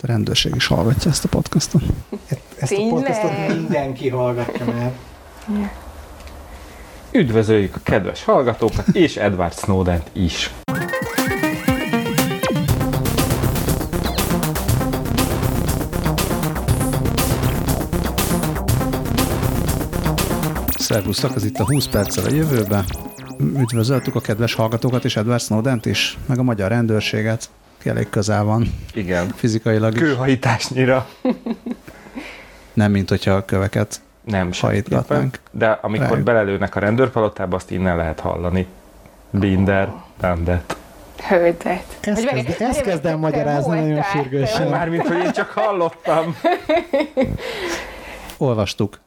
A rendőrség is hallgatja ezt a podcastot. Ezt a Tényleg? podcastot mindenki hallgatja már. Üdvözöljük a kedves hallgatókat és Edward Snowden-t is. Szervusztok, ez itt a 20 perccel a jövőbe. Üdvözöltük a kedves hallgatókat és Edward Snowden-t is, meg a magyar rendőrséget, elég közel van Igen. fizikailag is. Kőhajításnyira. Nem, mint hogyha a köveket Nem semmiképpen. De amikor Rájuk. belelőnek a rendőrpalotába, azt innen lehet hallani. Binder, Dandet. Höldet. Ezt, kezd, ezt kezd el te magyarázni nagyon voltál, te sürgősen. Mármint, hogy én csak hallottam. olvastuk.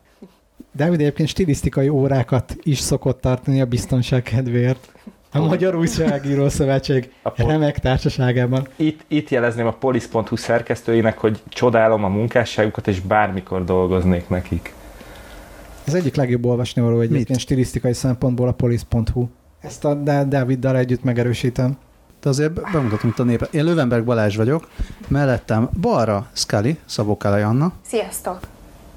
Dávid egyébként stilisztikai órákat is szokott tartani a biztonság kedvéért. A Magyar Újságíró Szövetség remek társaságában. itt, itt jelezném a polisz.hu szerkesztőinek, hogy csodálom a munkásságukat, és bármikor dolgoznék nekik. Az egyik legjobb olvasni való egyébként stilisztikai szempontból a police.hu. Ezt a Dá- Dáviddal együtt megerősítem. De azért be- bemutatom itt a népet. Én Lövenberg Balázs vagyok, mellettem balra Scully, Szabó Kálai Anna, Sziasztok.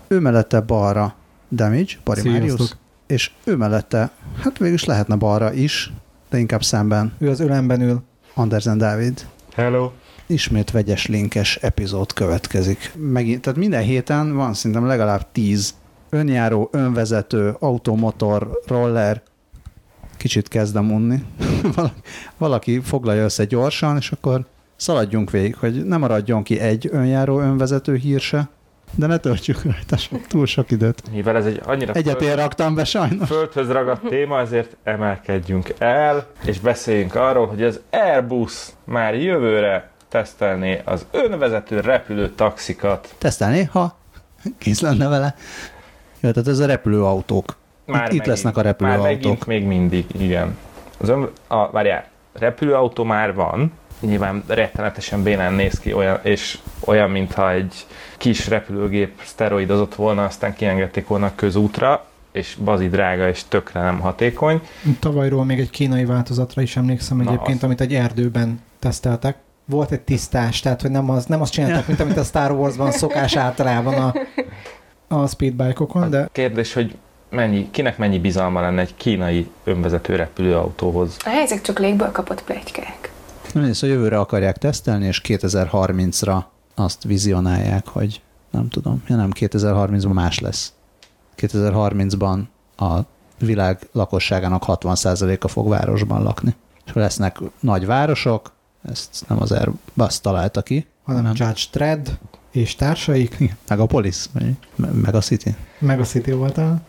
ő mellette balra Damage. Marius, és ő mellette, hát végül is lehetne balra is, de inkább szemben Ő az ölemben ül. Andersen Dávid. Hello. Ismét vegyes linkes epizód következik. Megint, tehát minden héten van szerintem legalább tíz önjáró, önvezető, automotor, roller, kicsit kezdem unni. Valaki- foglalja össze gyorsan, és akkor szaladjunk végig, hogy ne maradjon ki egy önjáró, önvezető hír se, de ne töltsük rajta sok, túl sok időt. Mivel ez egy annyira Egyet föld- én raktam be sajnos. földhöz ragadt téma, ezért emelkedjünk el, és beszéljünk arról, hogy az Airbus már jövőre tesztelné az önvezető repülő taxikat. Tesztelni, ha kész lenne vele. Jó, tehát ez a repülőautók. Már Itt- itt lesznek a repülőautók. Már megint még mindig, igen. Az ön, a, várjál, repülőautó már van, nyilván rettenetesen bénán néz ki, olyan, és olyan, mintha egy kis repülőgép szteroidozott volna, aztán kiengedték volna a közútra, és bazi drága és tökre nem hatékony. Tavalyról még egy kínai változatra is emlékszem Na, egyébként, azt- amit egy erdőben teszteltek. Volt egy tisztás, tehát hogy nem, az, nem azt csinálták, mint amit a Star Warsban szokás általában a, a speedbike-okon, de Kérdés, hogy mennyi, kinek mennyi bizalma lenne egy kínai önvezető repülőautóhoz? A ezek csak légből kapott plegykák. Nem, szóval jövőre akarják tesztelni, és 2030-ra azt vizionálják, hogy nem tudom, ja nem, 2030-ban más lesz. 2030-ban a világ lakosságának 60%-a fog városban lakni. És lesznek nagy városok, ezt nem az Airbus találta ki, hanem Nem. Judge Dredd és társaik, Igen, meg a me- meg a City. meg a City volt el.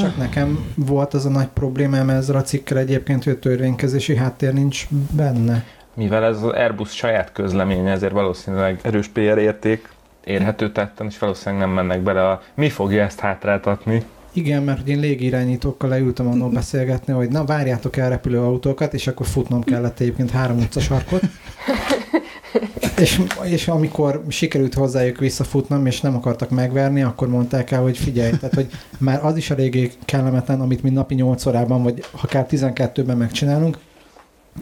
Csak nekem volt az a nagy problémám ezzel a cikkel egyébként, hogy a törvénykezési háttér nincs benne. Mivel ez az Airbus saját közleménye, ezért valószínűleg erős PR érték érhető tetten, és valószínűleg nem mennek bele a mi fogja ezt hátráltatni. Igen, mert én légirányítókkal leültem annól beszélgetni, hogy na várjátok el repülőautókat, és akkor futnom kellett egyébként három utcasarkot. és, és amikor sikerült hozzájuk visszafutnom, és nem akartak megverni, akkor mondták el, hogy figyelj, tehát hogy már az is eléggé kellemetlen, amit mi napi 8 órában, vagy akár 12-ben megcsinálunk,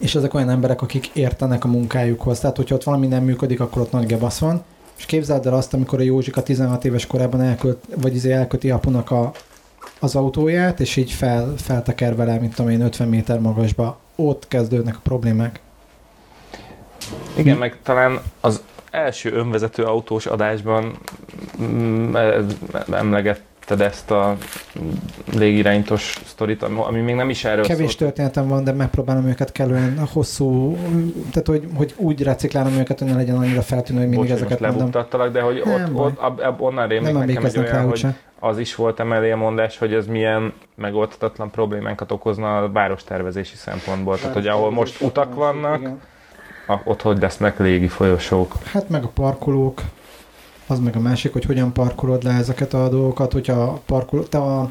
és ezek olyan emberek, akik értenek a munkájukhoz. Tehát, hogyha ott valami nem működik, akkor ott nagy gebasz van. És képzeld el azt, amikor a Józsika 16 éves korában elkölt, vagy izé elköti apunak a, az autóját, és így fel, felteker vele, mint tudom én, 50 méter magasba. Ott kezdődnek a problémák. Igen, meg talán az első önvezető autós adásban mm, em- emlegetted ezt a légirányítós sztorit, ami ami még nem is erről Kevés szólt. történetem van, de megpróbálom őket kellően hosszú, tehát hogy, hogy úgy reciklálom őket, hogy ne legyen annyira feltűnő, hogy mindig Bocs, ezeket most mondom. lebuktattalak, de hogy Nem ott, baj. ott ab, onnan rémlik Nem nekem egy rá olyan, hogy az is volt emelé a mondás, hogy ez milyen megoldhatatlan problémánkat okozna a várostervezési szempontból. Tehát, hogy ahol most utak vannak, Igen. A- ott hogy lesznek légi folyosók. Hát meg a parkolók, az meg a másik, hogy hogyan parkolod le ezeket a dolgokat, hogyha parkoló, te a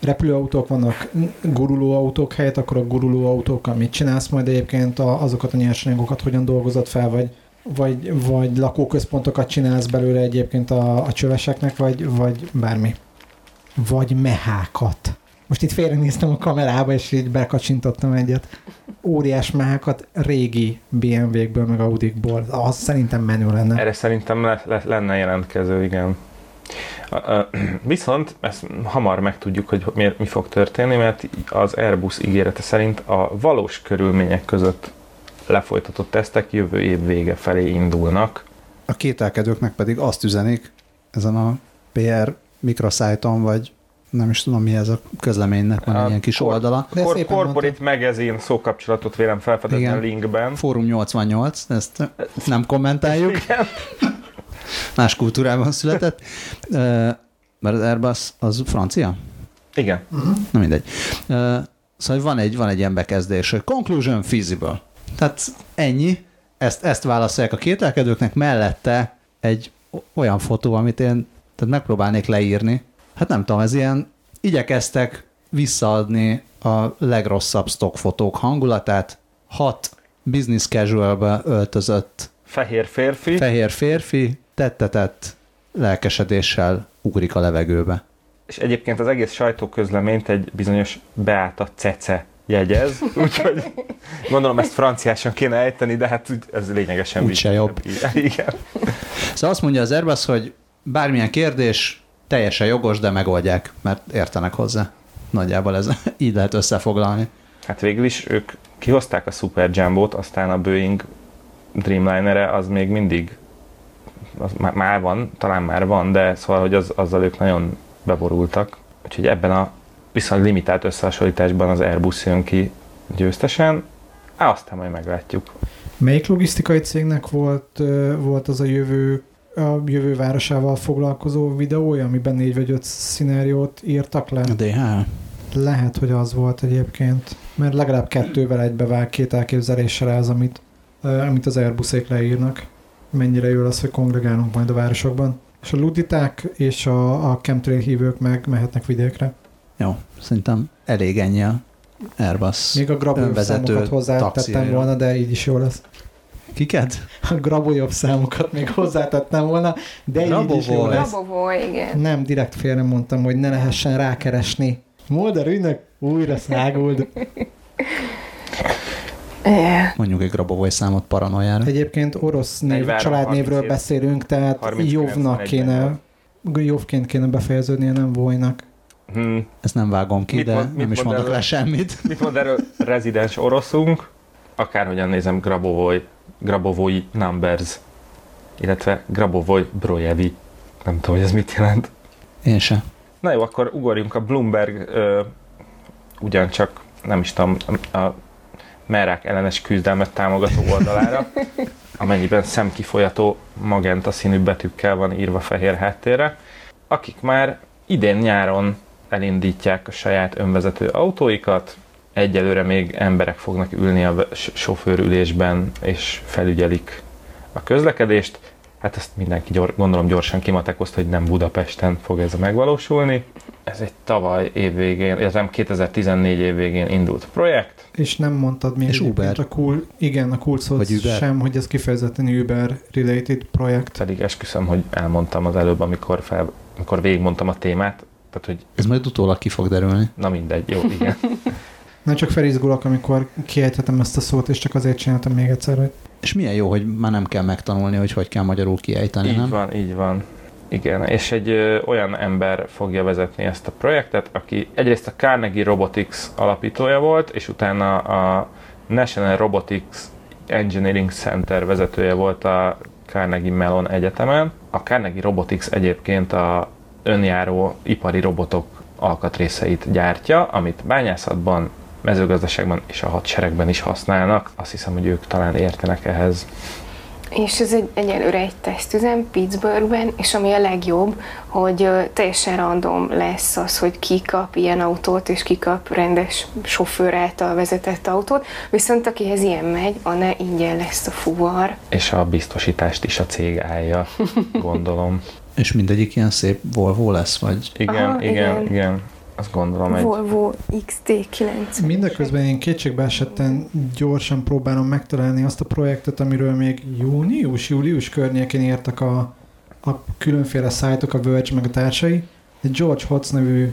repülőautók vannak guruló autók helyett, akkor a guruló autókkal mit csinálsz majd egyébként a, azokat a nyersanyagokat hogyan dolgozod fel, vagy, vagy, vagy lakóközpontokat csinálsz belőle egyébként a, a csöveseknek, vagy, vagy bármi. Vagy mehákat. Most itt félrenéztem a kamerába, és így bekacsintottam egyet. Óriás mákat régi BMW-kből, meg Audi-kból. Az szerintem menő lenne. Erre szerintem le, le, lenne jelentkező, igen. Viszont ezt hamar megtudjuk, hogy mi, mi fog történni, mert az Airbus ígérete szerint a valós körülmények között lefolytatott tesztek jövő év vége felé indulnak. A kételkedőknek pedig azt üzenik ezen a PR mikroszájton, vagy nem is tudom mi ez a közleménynek van egy ilyen kis kor- oldala. De szépen Corporate Magazine szókapcsolatot vélem felfedezni Igen. a linkben. Fórum 88, ezt nem kommentáljuk, Igen. más kultúrában született. Mert az Airbus az francia? Igen. Na mindegy. Szóval van egy, van egy ilyen bekezdés, hogy conclusion feasible. Tehát ennyi, ezt, ezt válaszolják a kételkedőknek, mellette egy olyan fotó, amit én tehát megpróbálnék leírni. Hát nem tudom, ez ilyen, igyekeztek visszaadni a legrosszabb stockfotók hangulatát. Hat business casualbe öltözött Fehér férfi. fehér férfi tettetett lelkesedéssel ugrik a levegőbe. és egyébként az egész sajtóközleményt egy bizonyos Beáta Cece jegyez, úgyhogy gondolom ezt franciásan kéne ejteni, de hát úgy- ez lényegesen Úgyse jobb. viccesebb. Igen. Szóval azt mondja az Airbus, hogy bármilyen kérdés teljesen jogos, de megoldják, mert értenek hozzá. Nagyjából ez így lehet összefoglalni. Hát végül is ők kihozták a Super Jumbo-t, aztán a Boeing Dreamliner-e az még mindig az már, van, talán már van, de szóval, hogy az, azzal ők nagyon beborultak. Úgyhogy ebben a viszonylag limitált összehasonlításban az Airbus jön ki győztesen, Á, aztán majd meglátjuk. Melyik logisztikai cégnek volt, volt az a jövő a jövő városával foglalkozó videója, amiben négy vagy öt szenáriót írtak le? A DHL. Lehet, hogy az volt egyébként, mert legalább kettővel egybevág két elképzeléssel az, amit, amit az Airbusék leírnak. Mennyire jó lesz, hogy kongregálunk majd a városokban. És a luditák és a, a chemtrail hívők meg mehetnek vidékre. Jó, szerintem elég ennyi a Airbus. Még a grabójobb Önvezető számokat hozzátettem volna, de így is jó lesz. Kiket? A grabójobb számokat még hozzátettem volna, de így is jó Grabovoi. lesz. Rabovó, igen. Nem, direkt félre mondtam, hogy ne lehessen rákeresni. Molder ügynök, újra száguld. Yeah. Mondjuk egy Grabovoi számot paranoiára. Egyébként orosz név, 43, családnévről 37, beszélünk, tehát 39, Jóvnak kéne, Jóvként kéne befejeződnie, nem Vojnak. Hm. Ezt nem vágom ki, Mit de mond- mit nem is mond mondok erről? le semmit. Mit mond erről rezidens oroszunk? Akárhogyan nézem, Grabovoi, Grabovoi Numbers, illetve Grabovoi Brojevi. Nem tudom, hogy ez mit jelent. Én se. Na jó, akkor ugorjunk a Bloomberg ö, ugyancsak, nem is tudom, a merák ellenes küzdelmet támogató oldalára, amennyiben szemkifolyató magenta színű betűkkel van írva fehér háttérre, akik már idén nyáron elindítják a saját önvezető autóikat, egyelőre még emberek fognak ülni a sofőrülésben és felügyelik a közlekedést. Hát ezt mindenki gyor, gondolom gyorsan kimatekozta, hogy nem Budapesten fog ez megvalósulni. Ez egy tavaly évvégén, illetve nem 2014 évvégén indult projekt. És nem mondtad még És Uber. a cool, igen, a cool Uber. sem, hogy ez kifejezetten Uber-related projekt. Pedig esküszöm, hogy elmondtam az előbb, amikor, fel, amikor végigmondtam a témát. Tehát, hogy Ez majd utólag ki fog derülni. na mindegy, jó, igen. Nem csak felizgulok, amikor kiejthetem ezt a szót, és csak azért csináltam még egyszer, hogy És milyen jó, hogy már nem kell megtanulni, hogy hogy kell magyarul kiejteni, Így nem? van, így van. Igen, és egy ö, olyan ember fogja vezetni ezt a projektet, aki egyrészt a Carnegie Robotics alapítója volt, és utána a National Robotics Engineering Center vezetője volt a Carnegie Mellon Egyetemen. A Carnegie Robotics egyébként a önjáró ipari robotok alkatrészeit gyártja, amit bányászatban, mezőgazdaságban és a hadseregben is használnak. Azt hiszem, hogy ők talán értenek ehhez. És ez egy, egyelőre egy tesztüzem Pittsburghben, és ami a legjobb, hogy teljesen random lesz az, hogy ki kap ilyen autót, és ki kap rendes sofőr által vezetett autót, viszont akihez ilyen megy, annál ingyen lesz a fuvar. És a biztosítást is a cég állja, gondolom. És mindegyik ilyen szép Volvo lesz, vagy Igen, Aha, igen, igen, igen. Azt gondolom egy... Volvo XT9. Mindeközben én kétségbe esetten gyorsan próbálom megtalálni azt a projektet, amiről még június-július környékén írtak a, a különféle szájtok, a Verge meg a társai. Egy George Hotz nevű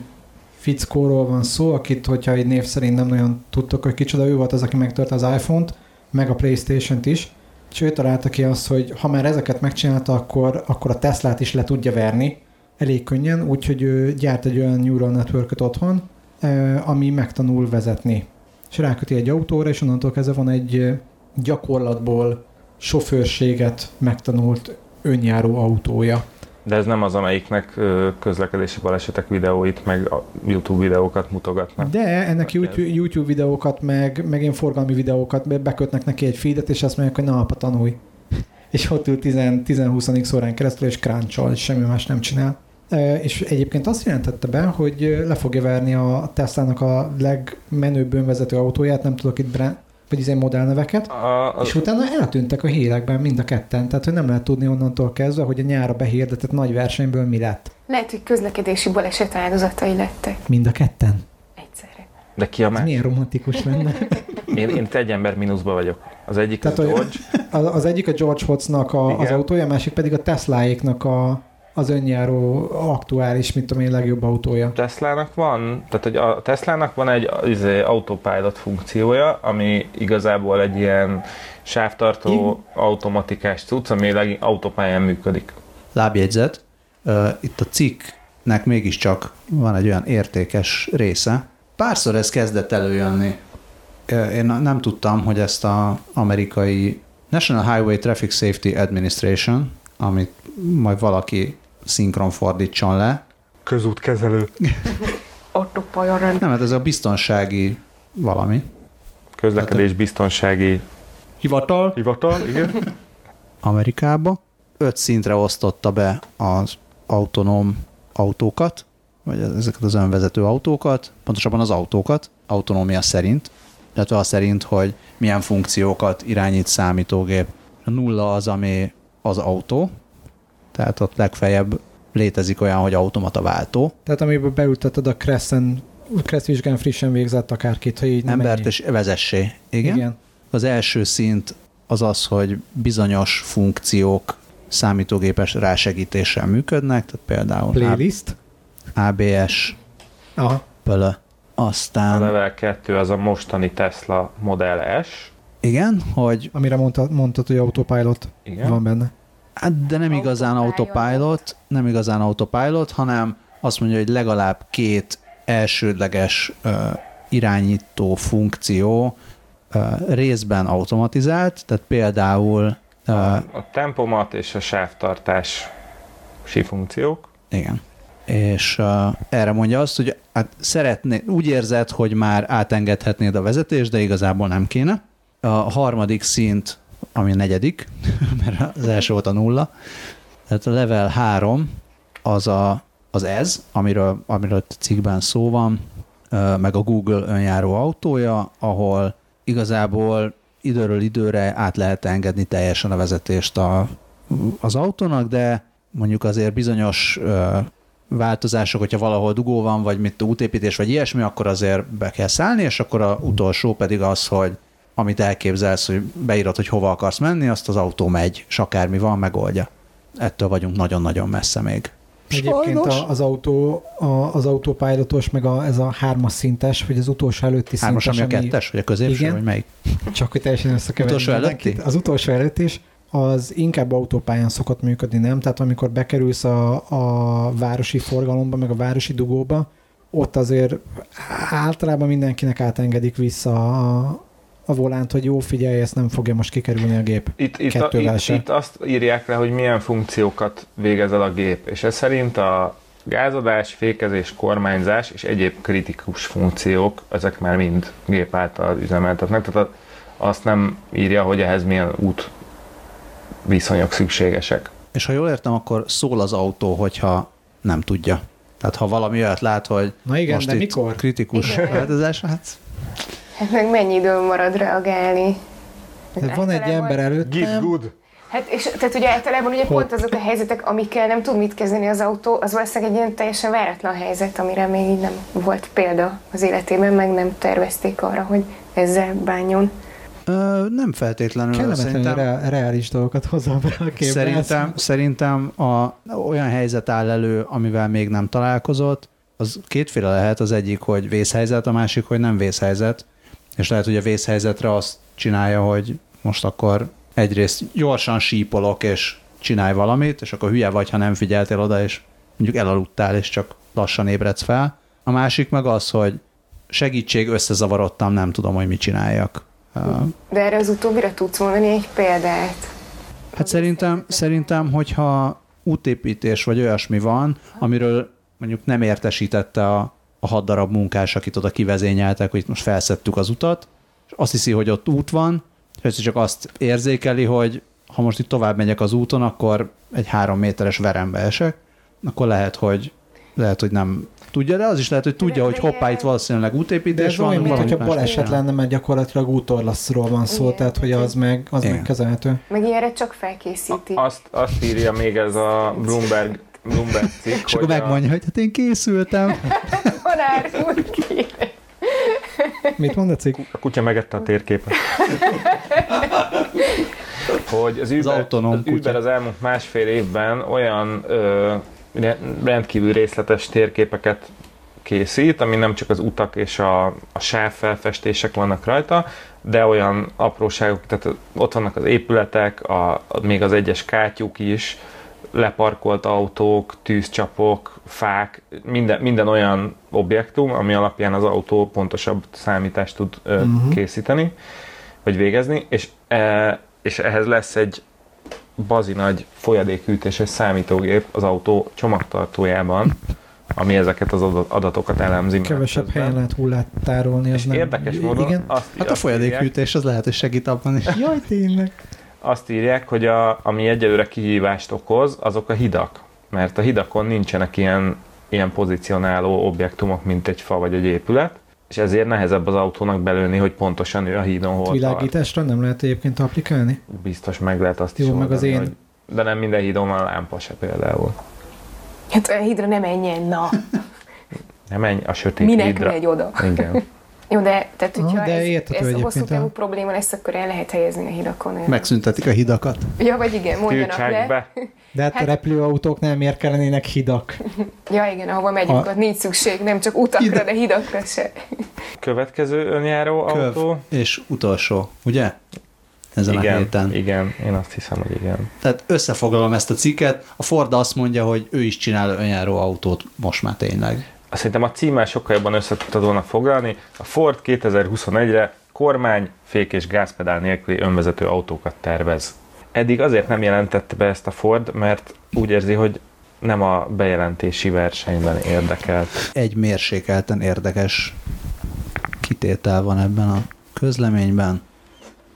fickóról van szó, akit, hogyha egy név szerint nem nagyon tudtok, hogy kicsoda, ő volt az, aki megtörte az iPhone-t, meg a Playstation-t is, és ő találta ki azt, hogy ha már ezeket megcsinálta, akkor, akkor a Teslát is le tudja verni elég könnyen, úgyhogy ő gyárt egy olyan neural network otthon, ami megtanul vezetni. És ráköti egy autóra, és onnantól kezdve van egy gyakorlatból sofőrséget megtanult önjáró autója. De ez nem az, amelyiknek közlekedési balesetek videóit, meg YouTube videókat mutogatnak. De ennek YouTube, videókat, meg, meg én forgalmi videókat bekötnek neki egy feedet, és azt mondják, hogy na, apa, tanulj. és ott ül 10-20 órán keresztül, és crunchol, és semmi más nem csinál. És egyébként azt jelentette be, hogy le fogja verni a Tesla-nak a legmenőbb önvezető autóját, nem tudok itt brand, vagy izé modellneveket, a, a, és utána eltűntek a hírekben mind a ketten, tehát hogy nem lehet tudni onnantól kezdve, hogy a nyára behirdetett nagy versenyből mi lett. Lehet, hogy közlekedési baleset áldozatai lettek. Mind a ketten? Egyszerre. De ki a más? Milyen romantikus lenne. én, én egy ember mínuszba vagyok. Az egyik Tehát, a George. Az, az egyik a George Hotznak a, az autója, a másik pedig a Tesláéknak a, az önjáró aktuális, mint tudom én, legjobb autója. Teslának van, tehát hogy a Teslának van egy izé, autopilot funkciója, ami igazából egy ilyen sávtartó I... automatikás cucc, ami leg, autópályán működik. Lábjegyzet, uh, itt a cikknek mégiscsak van egy olyan értékes része. Párszor ez kezdett előjönni. Én nem tudtam, hogy ezt a amerikai National Highway Traffic Safety Administration, amit majd valaki szinkron fordítson le. Közútkezelő. Autópályarend. Nem, hát ez a biztonsági valami. Közlekedés hát, biztonsági hivatal. Hivatal, igen. Amerikába. Öt szintre osztotta be az autonóm autókat, vagy ezeket az önvezető autókat, pontosabban az autókat, autonómia szerint, illetve az szerint, hogy milyen funkciókat irányít számítógép. A nulla az, ami az autó, tehát ott legfeljebb létezik olyan, hogy automata váltó. Tehát amiben beülteted a Crescent, Crest vizsgán frissen végzett akárkit, hogy így Embert és vezessé. Igen. Igen. Az első szint az az, hogy bizonyos funkciók számítógépes rásegítéssel működnek, tehát például Playlist, ABS, Aha. Pölö. Aztán... A level 2 az a mostani Tesla Model S. Igen, hogy... Amire mondtad, mondtad hogy autopilot Igen. van benne. Hát, de nem igazán autopilot, nem igazán autopilot, hanem azt mondja, hogy legalább két elsődleges uh, irányító funkció uh, részben automatizált, tehát például... Uh, a, a tempomat és a sávtartási funkciók. Igen. És uh, erre mondja azt, hogy hát szeretné, úgy érzed, hogy már átengedhetnéd a vezetést, de igazából nem kéne. A harmadik szint ami a negyedik, mert az első volt a nulla. Tehát a level 3 az, a, az ez, amiről, amiről a cikkben szó van, meg a Google önjáró autója, ahol igazából időről időre át lehet engedni teljesen a vezetést a, az autónak, de mondjuk azért bizonyos változások, hogyha valahol dugó van, vagy mit útépítés, vagy ilyesmi, akkor azért be kell szállni, és akkor a utolsó pedig az, hogy amit elképzelsz, hogy beírod, hogy hova akarsz menni, azt az autó megy, és akármi van, megoldja. Ettől vagyunk nagyon-nagyon messze még. Egyébként a, az autó, a, az autópályadatos, meg a, ez a hármas szintes, vagy az utolsó előtti hármas, szintes. Hármas, ami a kettes, vagy a középső, igen, vagy melyik? Csak hogy teljesen összekeverni. Utolsó előtti? Az utolsó előtt is, az inkább autópályán szokott működni, nem? Tehát amikor bekerülsz a, a városi forgalomba, meg a városi dugóba, ott azért általában mindenkinek átengedik vissza a, a volánt, hogy jó, figyelj, ezt nem fogja most kikerülni a gép. Itt, itt, a, itt, itt azt írják le, hogy milyen funkciókat végez el a gép, és ez szerint a gázadás, fékezés, kormányzás és egyéb kritikus funkciók, ezek már mind gép által üzemeltetnek, tehát azt nem írja, hogy ehhez milyen út viszonyok szükségesek. És ha jól értem, akkor szól az autó, hogyha nem tudja. Tehát ha valami olyat lát, hogy Na igen, most de itt mikor? kritikus változás, hát Hát meg mennyi idő marad reagálni? Hát van egy ember előtt. Give good. Hát és tehát ugye általában ugye pont azok a helyzetek, amikkel nem tud mit kezdeni az autó, az valószínűleg egy ilyen teljesen váratlan helyzet, amire még így nem volt példa az életében, meg nem tervezték arra, hogy ezzel bánjon. Ö, nem feltétlenül. Kellemetlenül re- reális dolgokat hozzá be a képbe. Szerintem, szerintem a, olyan helyzet áll elő, amivel még nem találkozott, az kétféle lehet, az egyik, hogy vészhelyzet, a másik, hogy nem vészhelyzet, és lehet, hogy a vészhelyzetre azt csinálja, hogy most akkor egyrészt gyorsan sípolok, és csinálj valamit, és akkor hülye vagy, ha nem figyeltél oda, és mondjuk elaludtál, és csak lassan ébredsz fel. A másik meg az, hogy segítség, összezavarodtam, nem tudom, hogy mit csináljak. De erre az utóbbira tudsz mondani egy példát? Hát szerintem, szerintem, hogyha útépítés vagy olyasmi van, amiről mondjuk nem értesítette a, a hat darab munkás, akit oda kivezényeltek, hogy itt most felszettük az utat, és azt hiszi, hogy ott út van, és csak azt érzékeli, hogy ha most itt tovább megyek az úton, akkor egy három méteres verembe esek, akkor lehet, hogy lehet, hogy nem tudja, de az is lehet, hogy tudja, hogy hoppá, itt valószínűleg útépítés De ez van. olyan, mint hogyha baleset lenne, mert gyakorlatilag útorlaszról van szó, Igen. tehát hogy az meg, az Igen. meg kezelhető. Meg ilyenre csak felkészíti. Azt, azt írja még ez a Bloomberg, Bloomberg cikk, És akkor hogy a- megmondja, hogy hát én készültem. Tanár úr, kérem. Mit mond a cikk? A kutya megette a térképet. hogy az Uber, autonóm az, kutya. Uber az elmúlt másfél évben olyan ö, re- rendkívül részletes térképeket készít, ami nem csak az utak és a, a sávfelfestések vannak rajta, de olyan apróságok, tehát ott vannak az épületek, a, a, még az egyes kátyuk is, leparkolt autók, tűzcsapok, fák, minden, minden olyan objektum, ami alapján az autó pontosabb számítást tud ö, uh-huh. készíteni, vagy végezni, és, e, és ehhez lesz egy bazi nagy folyadékhűtéses számítógép az autó csomagtartójában, ami ezeket az adat- adatokat elemzi. Kevesebb helyen lehet hullát tárolni. Az És nem... érdekes módon Igen. azt, Hát a folyadékhűtés az lehet, hogy segít abban is. Jaj, tényleg. azt írják, hogy a, ami egyelőre kihívást okoz, azok a hidak. Mert a hidakon nincsenek ilyen, ilyen pozícionáló objektumok, mint egy fa vagy egy épület, és ezért nehezebb az autónak belőni, hogy pontosan ő a hídon hol tart. Világításra nem lehet egyébként applikálni? Biztos meg lehet azt Jó, is meg az oldani, én- hogy, de nem minden hídon van lámpa se például. Hát a hídra nem menjen, na. Nem menj a sötét Minek hídra. megy oda? Igen. Jó, de tehát, hogyha de ez, érthető ez a hosszú távú ha. probléma lesz, akkor el lehet helyezni a hidakon. Megszüntetik a hidakat. Ja, vagy igen, mondjanak le. be. De hát a Hát- repülőautóknál miért kellenének hidak? Ja, igen, ahova megyünk, Ha- ott nincs szükség, nem csak utakra, Ide- de hidakra se. Következő önjáró Köv. autó. És utolsó, ugye? Ezen a Igen, héten. igen, én azt hiszem, hogy igen. Tehát összefoglalom ezt a cikket. A Ford azt mondja, hogy ő is csinál önjáró autót most már tényleg. Szerintem a címmel sokkal jobban össze tudtad volna foglalni. A Ford 2021-re kormány, fék és gázpedál nélküli önvezető autókat tervez. Eddig azért nem jelentette be ezt a Ford, mert úgy érzi, hogy nem a bejelentési versenyben érdekelt. Egy mérsékelten érdekes kitétel van ebben a közleményben,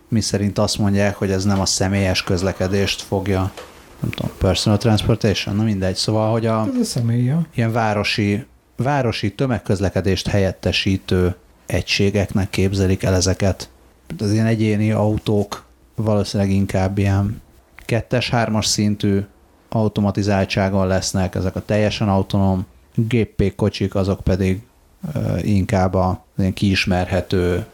mi szerint azt mondják, hogy ez nem a személyes közlekedést fogja, nem tudom, personal transportation, na mindegy, szóval, hogy a, Ez a személya. ilyen városi, városi tömegközlekedést helyettesítő egységeknek képzelik el ezeket. Az ilyen egyéni autók valószínűleg inkább ilyen kettes, hármas szintű automatizáltságon lesznek, ezek a teljesen autonóm géppékocsik, azok pedig ö, inkább a ilyen kiismerhető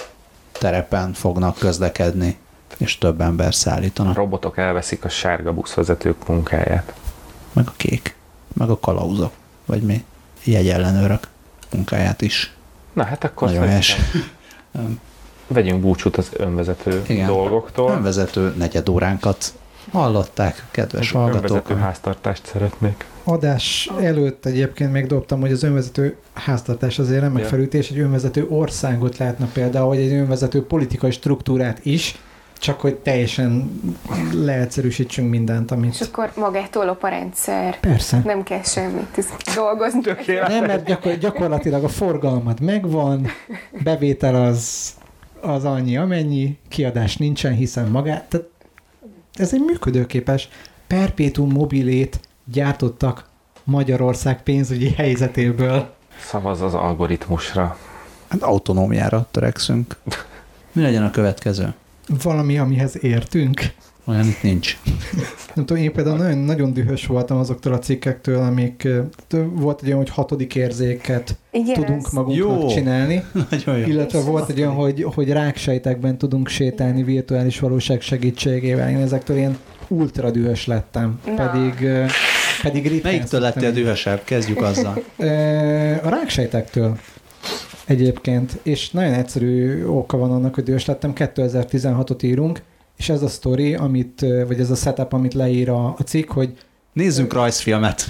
terepen fognak közlekedni, és több ember A szállítanak. robotok elveszik a sárga buszvezetők munkáját. Meg a kék, meg a kalauzok, vagy mi, jegyellenőrök munkáját is. Na hát akkor Nagyon helyes. vegyünk búcsút az önvezető Igen. dolgoktól. Önvezető negyed óránkat hallották, kedves Egy hallgatók. önvezető háztartást szeretnék. Adás előtt egyébként még dobtam, hogy az önvezető háztartás azért nem Ja. megfelültés, egy önvezető országot lehetne például, vagy egy önvezető politikai struktúrát is, csak hogy teljesen leegyszerűsítsünk mindent, És amit... akkor magától lop a rendszer. Persze. Nem kell semmit dolgozni. Tökéletes. Nem, mert gyakor- gyakorlatilag a forgalmat megvan, bevétel az, az annyi, amennyi, kiadás nincsen, hiszen magát... Tehát ez egy működőképes perpétum mobilét gyártottak Magyarország pénzügyi helyzetéből. Szavaz az algoritmusra. Hát autonómiára törekszünk. Mi legyen a következő? Valami, amihez értünk. Olyan itt nincs. Nem tudom, én például nagyon, nagyon dühös voltam azoktól a cikkektől, amik volt egy olyan, hogy hatodik érzéket Igen, tudunk magunknak Jó. csinálni, Nagyon jó. illetve volt egy olyan, hogy, hogy ráksejtekben tudunk sétálni virtuális valóság segítségével. Én ezektől ilyen ultra dühös lettem. Na. Pedig Pedig ritkán Melyiktől lettél dühösebb? Kezdjük azzal. A ráksejtektől egyébként, és nagyon egyszerű oka van annak, hogy dühös lettem, 2016-ot írunk, és ez a story, amit, vagy ez a setup, amit leír a, a cikk, hogy Nézzünk rajzfilmet.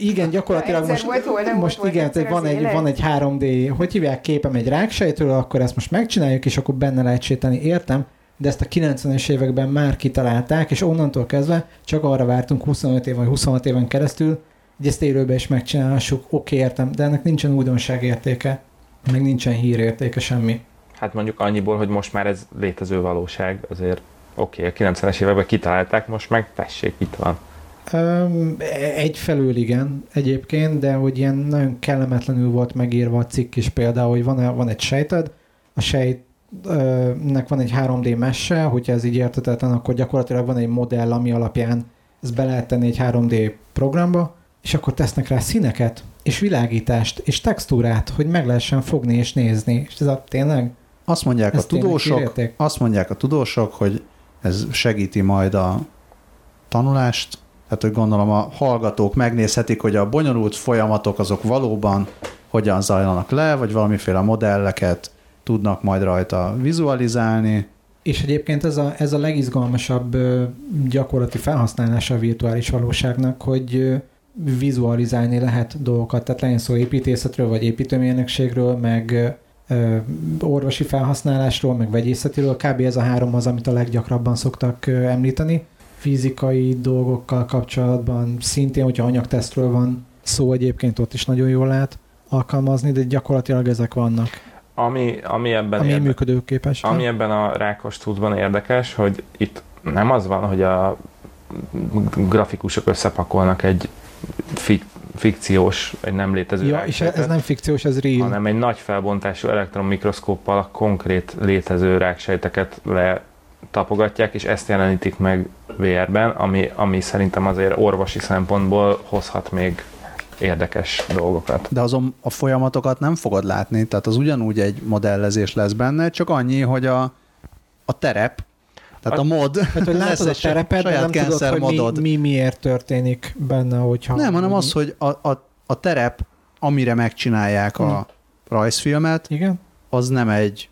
igen, gyakorlatilag Egyszer most, volt, hol nem most volt igen, tehát van egy, élet. van egy 3D, hogy hívják képem egy ráksejtről, akkor ezt most megcsináljuk, és akkor benne lehet sétálni, értem, de ezt a 90-es években már kitalálták, és onnantól kezdve csak arra vártunk 25 év vagy 26 éven keresztül, hogy ezt élőben is megcsinálhassuk, oké, értem, de ennek nincsen újdonság értéke, meg nincsen hírértéke semmi. Hát mondjuk annyiból, hogy most már ez létező valóság, azért oké, okay, a 90-es években kitalálták, most meg tessék, itt van. Öm, egyfelől igen, egyébként, de hogy ilyen nagyon kellemetlenül volt megírva a cikk is például, hogy van, van egy sejted, a sejtnek van egy 3D messe, hogyha ez így értetetlen, akkor gyakorlatilag van egy modell, ami alapján ezt be lehet tenni egy 3D programba, és akkor tesznek rá színeket, és világítást, és textúrát, hogy meg lehessen fogni és nézni. És ez a tényleg? Azt mondják a tudósok, azt mondják a tudósok, hogy ez segíti majd a tanulást, tehát hogy gondolom a hallgatók megnézhetik, hogy a bonyolult folyamatok azok valóban hogyan zajlanak le, vagy valamiféle modelleket tudnak majd rajta vizualizálni. És egyébként ez a, ez a legizgalmasabb gyakorlati felhasználása a virtuális valóságnak, hogy vizualizálni lehet dolgokat, tehát legyen szó építészetről, vagy építőmérnökségről, meg ö, orvosi felhasználásról, meg vegyészetiről. Kb. ez a három az, amit a leggyakrabban szoktak ö, említeni. Fizikai dolgokkal kapcsolatban szintén, hogyha anyagtesztről van szó egyébként, ott is nagyon jól lehet alkalmazni, de gyakorlatilag ezek vannak, Ami, ami ebben ami érde- működőképes. Ami ebben a rákos tudban érdekes, hogy itt nem az van, hogy a grafikusok összepakolnak egy fik- fikciós, egy nem létező Ja, és ez nem fikciós, ez real. hanem egy nagy felbontású elektronmikroszkóppal a konkrét létező ráksejteket letapogatják, és ezt jelenítik meg VR-ben, ami, ami szerintem azért orvosi szempontból hozhat még érdekes dolgokat. De azon a folyamatokat nem fogod látni, tehát az ugyanúgy egy modellezés lesz benne, csak annyi, hogy a, a terep, tehát a, A- mod, Hát, hogy lesz a egy terepet, saját nem tudod, hogy modod. mi, mi, miért történik benne, hogyha... Nem, hanem az, hogy a, a, a terep, amire megcsinálják a Hmm. rajzfilmet, Igen? az nem egy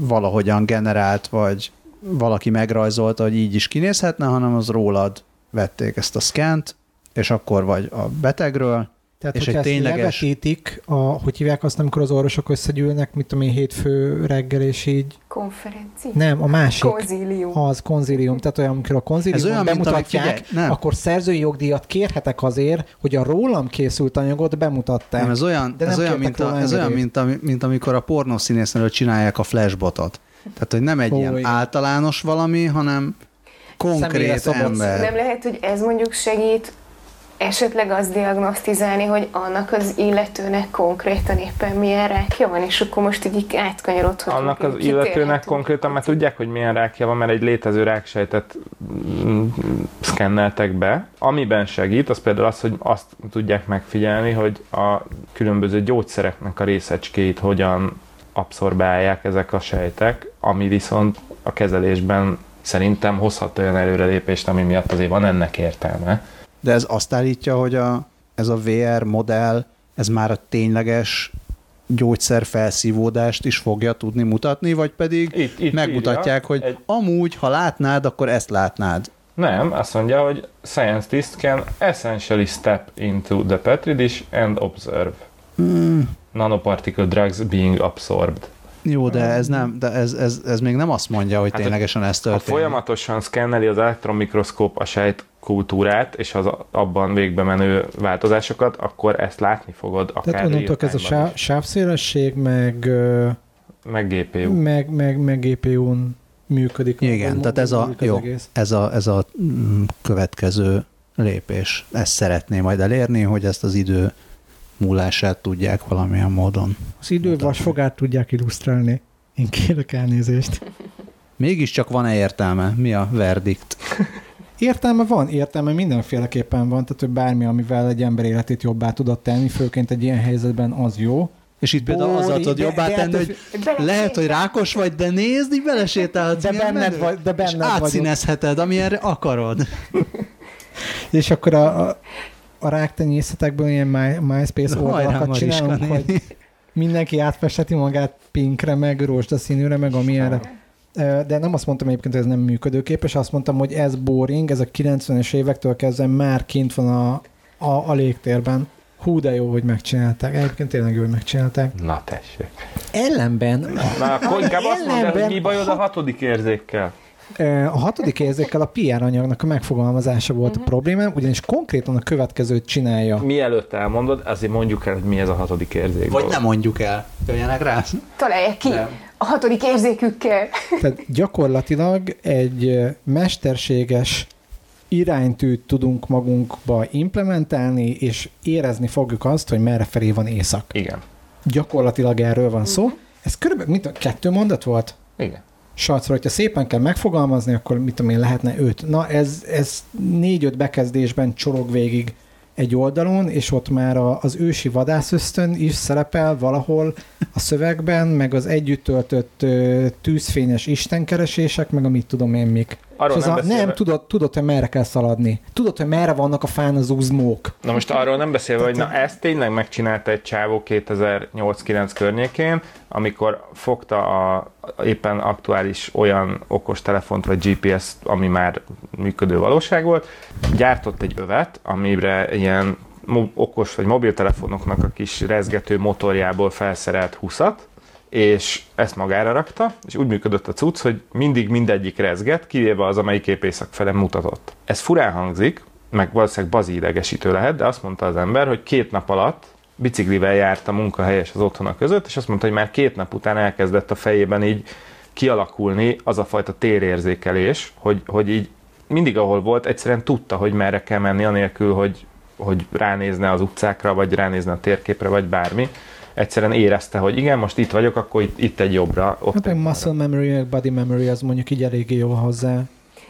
valahogyan generált, vagy valaki megrajzolta, hogy így is kinézhetne, hanem az rólad vették ezt a szkent, és akkor vagy a betegről, Tehát, És hogyha ezt tényleges- levetítik, a, hogy hívják azt, amikor az orvosok összegyűlnek, mit tudom én, hétfő reggel, és így... Konferencia. Nem, a másik. Konzílium. Az konzílium, tehát olyan, amikor a Ez konzíliumon olyan, mint bemutatják, figyelj, nem, akkor szerzői jogdíjat kérhetek azért, hogy a rólam készült anyagot bemutatták. nem, ez olyan, De ez nem olyan, kértek mint, a, ez olyan mint, ami, mint amikor a pornószínésznől csinálják a flashbotot. Tehát, hogy nem egy Ó, ilyen igen. általános valami, hanem konkrét ember. Nem lehet, hogy ez mondjuk segít esetleg azt diagnosztizálni, hogy annak az illetőnek konkrétan éppen milyen rákja van, és akkor most így átkanyarodhatunk. Annak az illetőnek konkrétan már tudják, hogy milyen rákja van, mert egy létező ráksejtet mm, szkenneltek be. Amiben segít, az például az, hogy azt tudják megfigyelni, hogy a különböző gyógyszereknek a részecskéit hogyan abszorbálják ezek a sejtek, ami viszont a kezelésben szerintem hozhat olyan előrelépést, ami miatt azért van ennek értelme. De ez azt állítja, hogy a, ez a VR modell, ez már a tényleges gyógyszer felszívódást is fogja tudni mutatni, vagy pedig Itt, itt megmutatják, írja, hogy egy, amúgy, ha látnád, akkor ezt látnád. Nem, azt mondja, hogy scientists can essentially step into the petri dish and observe Hmm, nanoparticle drugs being absorbed. jó, de ez nem, de ez, ez, ez még nem azt mondja, hogy Hát, ténylegesen ez Ha történik. folyamatosan szkenneli az elektronmikroszkóp a sejt kultúrát és az abban végbe menő változásokat, akkor ezt látni fogod akár Tehát onnantól ez a sáv, sávszélesség, meg. Meg GPU. meg, meg, meg GPU-n működik. Igen, tehát ez a- jó. egész. Ez a, ez a mm, következő lépés. Ezt szeretné majd elérni, hogy ezt az idő múlását tudják valamilyen módon. Az idővasfogát tudják illusztrálni. Én kérek elnézést. Mégiscsak van-e értelme? Mi a verdikt? Értelme van, értelme mindenféleképpen van, tehát bármi, amivel egy ember életét jobbá tudod tenni, főként egy ilyen helyzetben az jó. És itt például azzal tudod de- jobbá de tenni, ettől hogy Bele- lehet, hogy rákos vagy, de nézd, így belesétálhatsz. De benned menő. vagy- de és benned vagyok. átszínezheted, amilyenre akarod. És akkor a, a a ráktenyészetekből ilyen My, MySpace oldalakat csinálunk, hogy mindenki átfesteti magát pinkre, meg rózsdaszínűre, meg amilyenre. De nem azt mondtam egyébként, hogy ez nem működőképes, azt mondtam, hogy ez boring, ez a 90-es évektől kezdve már kint van a, a, a légtérben. Hú, de jó, hogy megcsinálták. Egyébként tényleg jó, hogy megcsinálták. Na tessék. Ellenben Na, akkor inkább azt mondd el, hogy mi Ellenben bajod a hat- hatodik érzékkel? a hatodik érzékkel a PR anyagnak a megfogalmazása volt a problémám, ugyanis konkrétan a következőt csinálja. Mielőtt elmondod, azért mondjuk el, hogy mi ez a hatodik érzék. Vagy nem mondjuk el. Jöjjenek rá. Találják ki Nem. A hatodik érzékükkel. Tehát gyakorlatilag egy mesterséges iránytűt tudunk magunkba implementálni, és érezni fogjuk azt, hogy merre felé van éjszak. Igen. Gyakorlatilag erről van szó. Ez körülbelül, mit, kettő mondat volt? Igen. Sarcra, hogyha szépen kell megfogalmazni, akkor mit tudom én, lehetne öt. Na, ez, ez négy-öt bekezdésben csorog végig egy oldalon, és ott már a, az ősi vadászösztön is szerepel valahol a szövegben, meg az együtt töltött tűzfényes istenkeresések, meg amit tudom én mik. Arról és nem beszélve- nem tudod, tudod, hogy merre kell szaladni. Tudod, hogy merre vannak a fán az uzmók. Na most arról nem beszélve, hogy na ezt tényleg megcsinálta egy csávó 2008-9 környékén, amikor fogta a éppen aktuális olyan okos telefont vagy GPS, ami már működő valóság volt, gyártott egy övet, amire ilyen okos vagy mobiltelefonoknak a kis rezgető motorjából felszerelt huszat, és ezt magára rakta, és úgy működött a cucc, hogy mindig mindegyik rezget, kivéve az, amelyik épp észak fele mutatott. Ez furán hangzik, meg valószínűleg bazi idegesítő lehet, de azt mondta az ember, hogy két nap alatt biciklivel járt a munkahely és az otthona között, és azt mondta, hogy már két nap után elkezdett a fejében így kialakulni az a fajta térérzékelés, hogy, hogy így mindig ahol volt, egyszerűen tudta, hogy merre kell menni, anélkül, hogy, hogy ránézne az utcákra, vagy ránézne a térképre, vagy bármi. Egyszerűen érezte, hogy igen, most itt vagyok, akkor itt, itt egy jobbra, ott Hát egy muscle memory, meg body memory, az mondjuk így eléggé jó hozzá.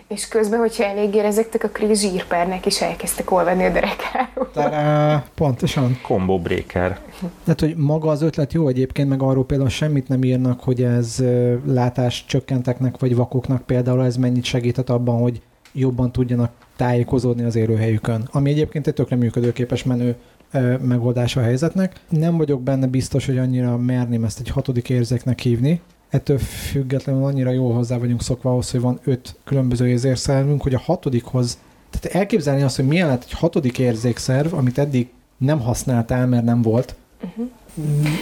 És közben, hogyha eléggé rezegtek, akkor is zsírpárnek is elkezdtek olvadni a derekáról. Tará, pontosan. combo breaker. Tehát, hogy maga az ötlet jó egyébként, meg arról például semmit nem írnak, hogy ez ö, látás csökkenteknek vagy vakoknak például ez mennyit segített abban, hogy jobban tudjanak tájékozódni az élőhelyükön. Ami egyébként egy tökre működőképes menő megoldás a helyzetnek. Nem vagyok benne biztos, hogy annyira merném ezt egy hatodik érzéknek hívni. Ettől függetlenül annyira jól hozzá vagyunk szokva ahhoz, hogy van öt különböző érzékszervünk, hogy a hatodikhoz, tehát elképzelni azt, hogy milyen lehet egy hatodik érzékszerv, amit eddig nem használtál, mert nem volt,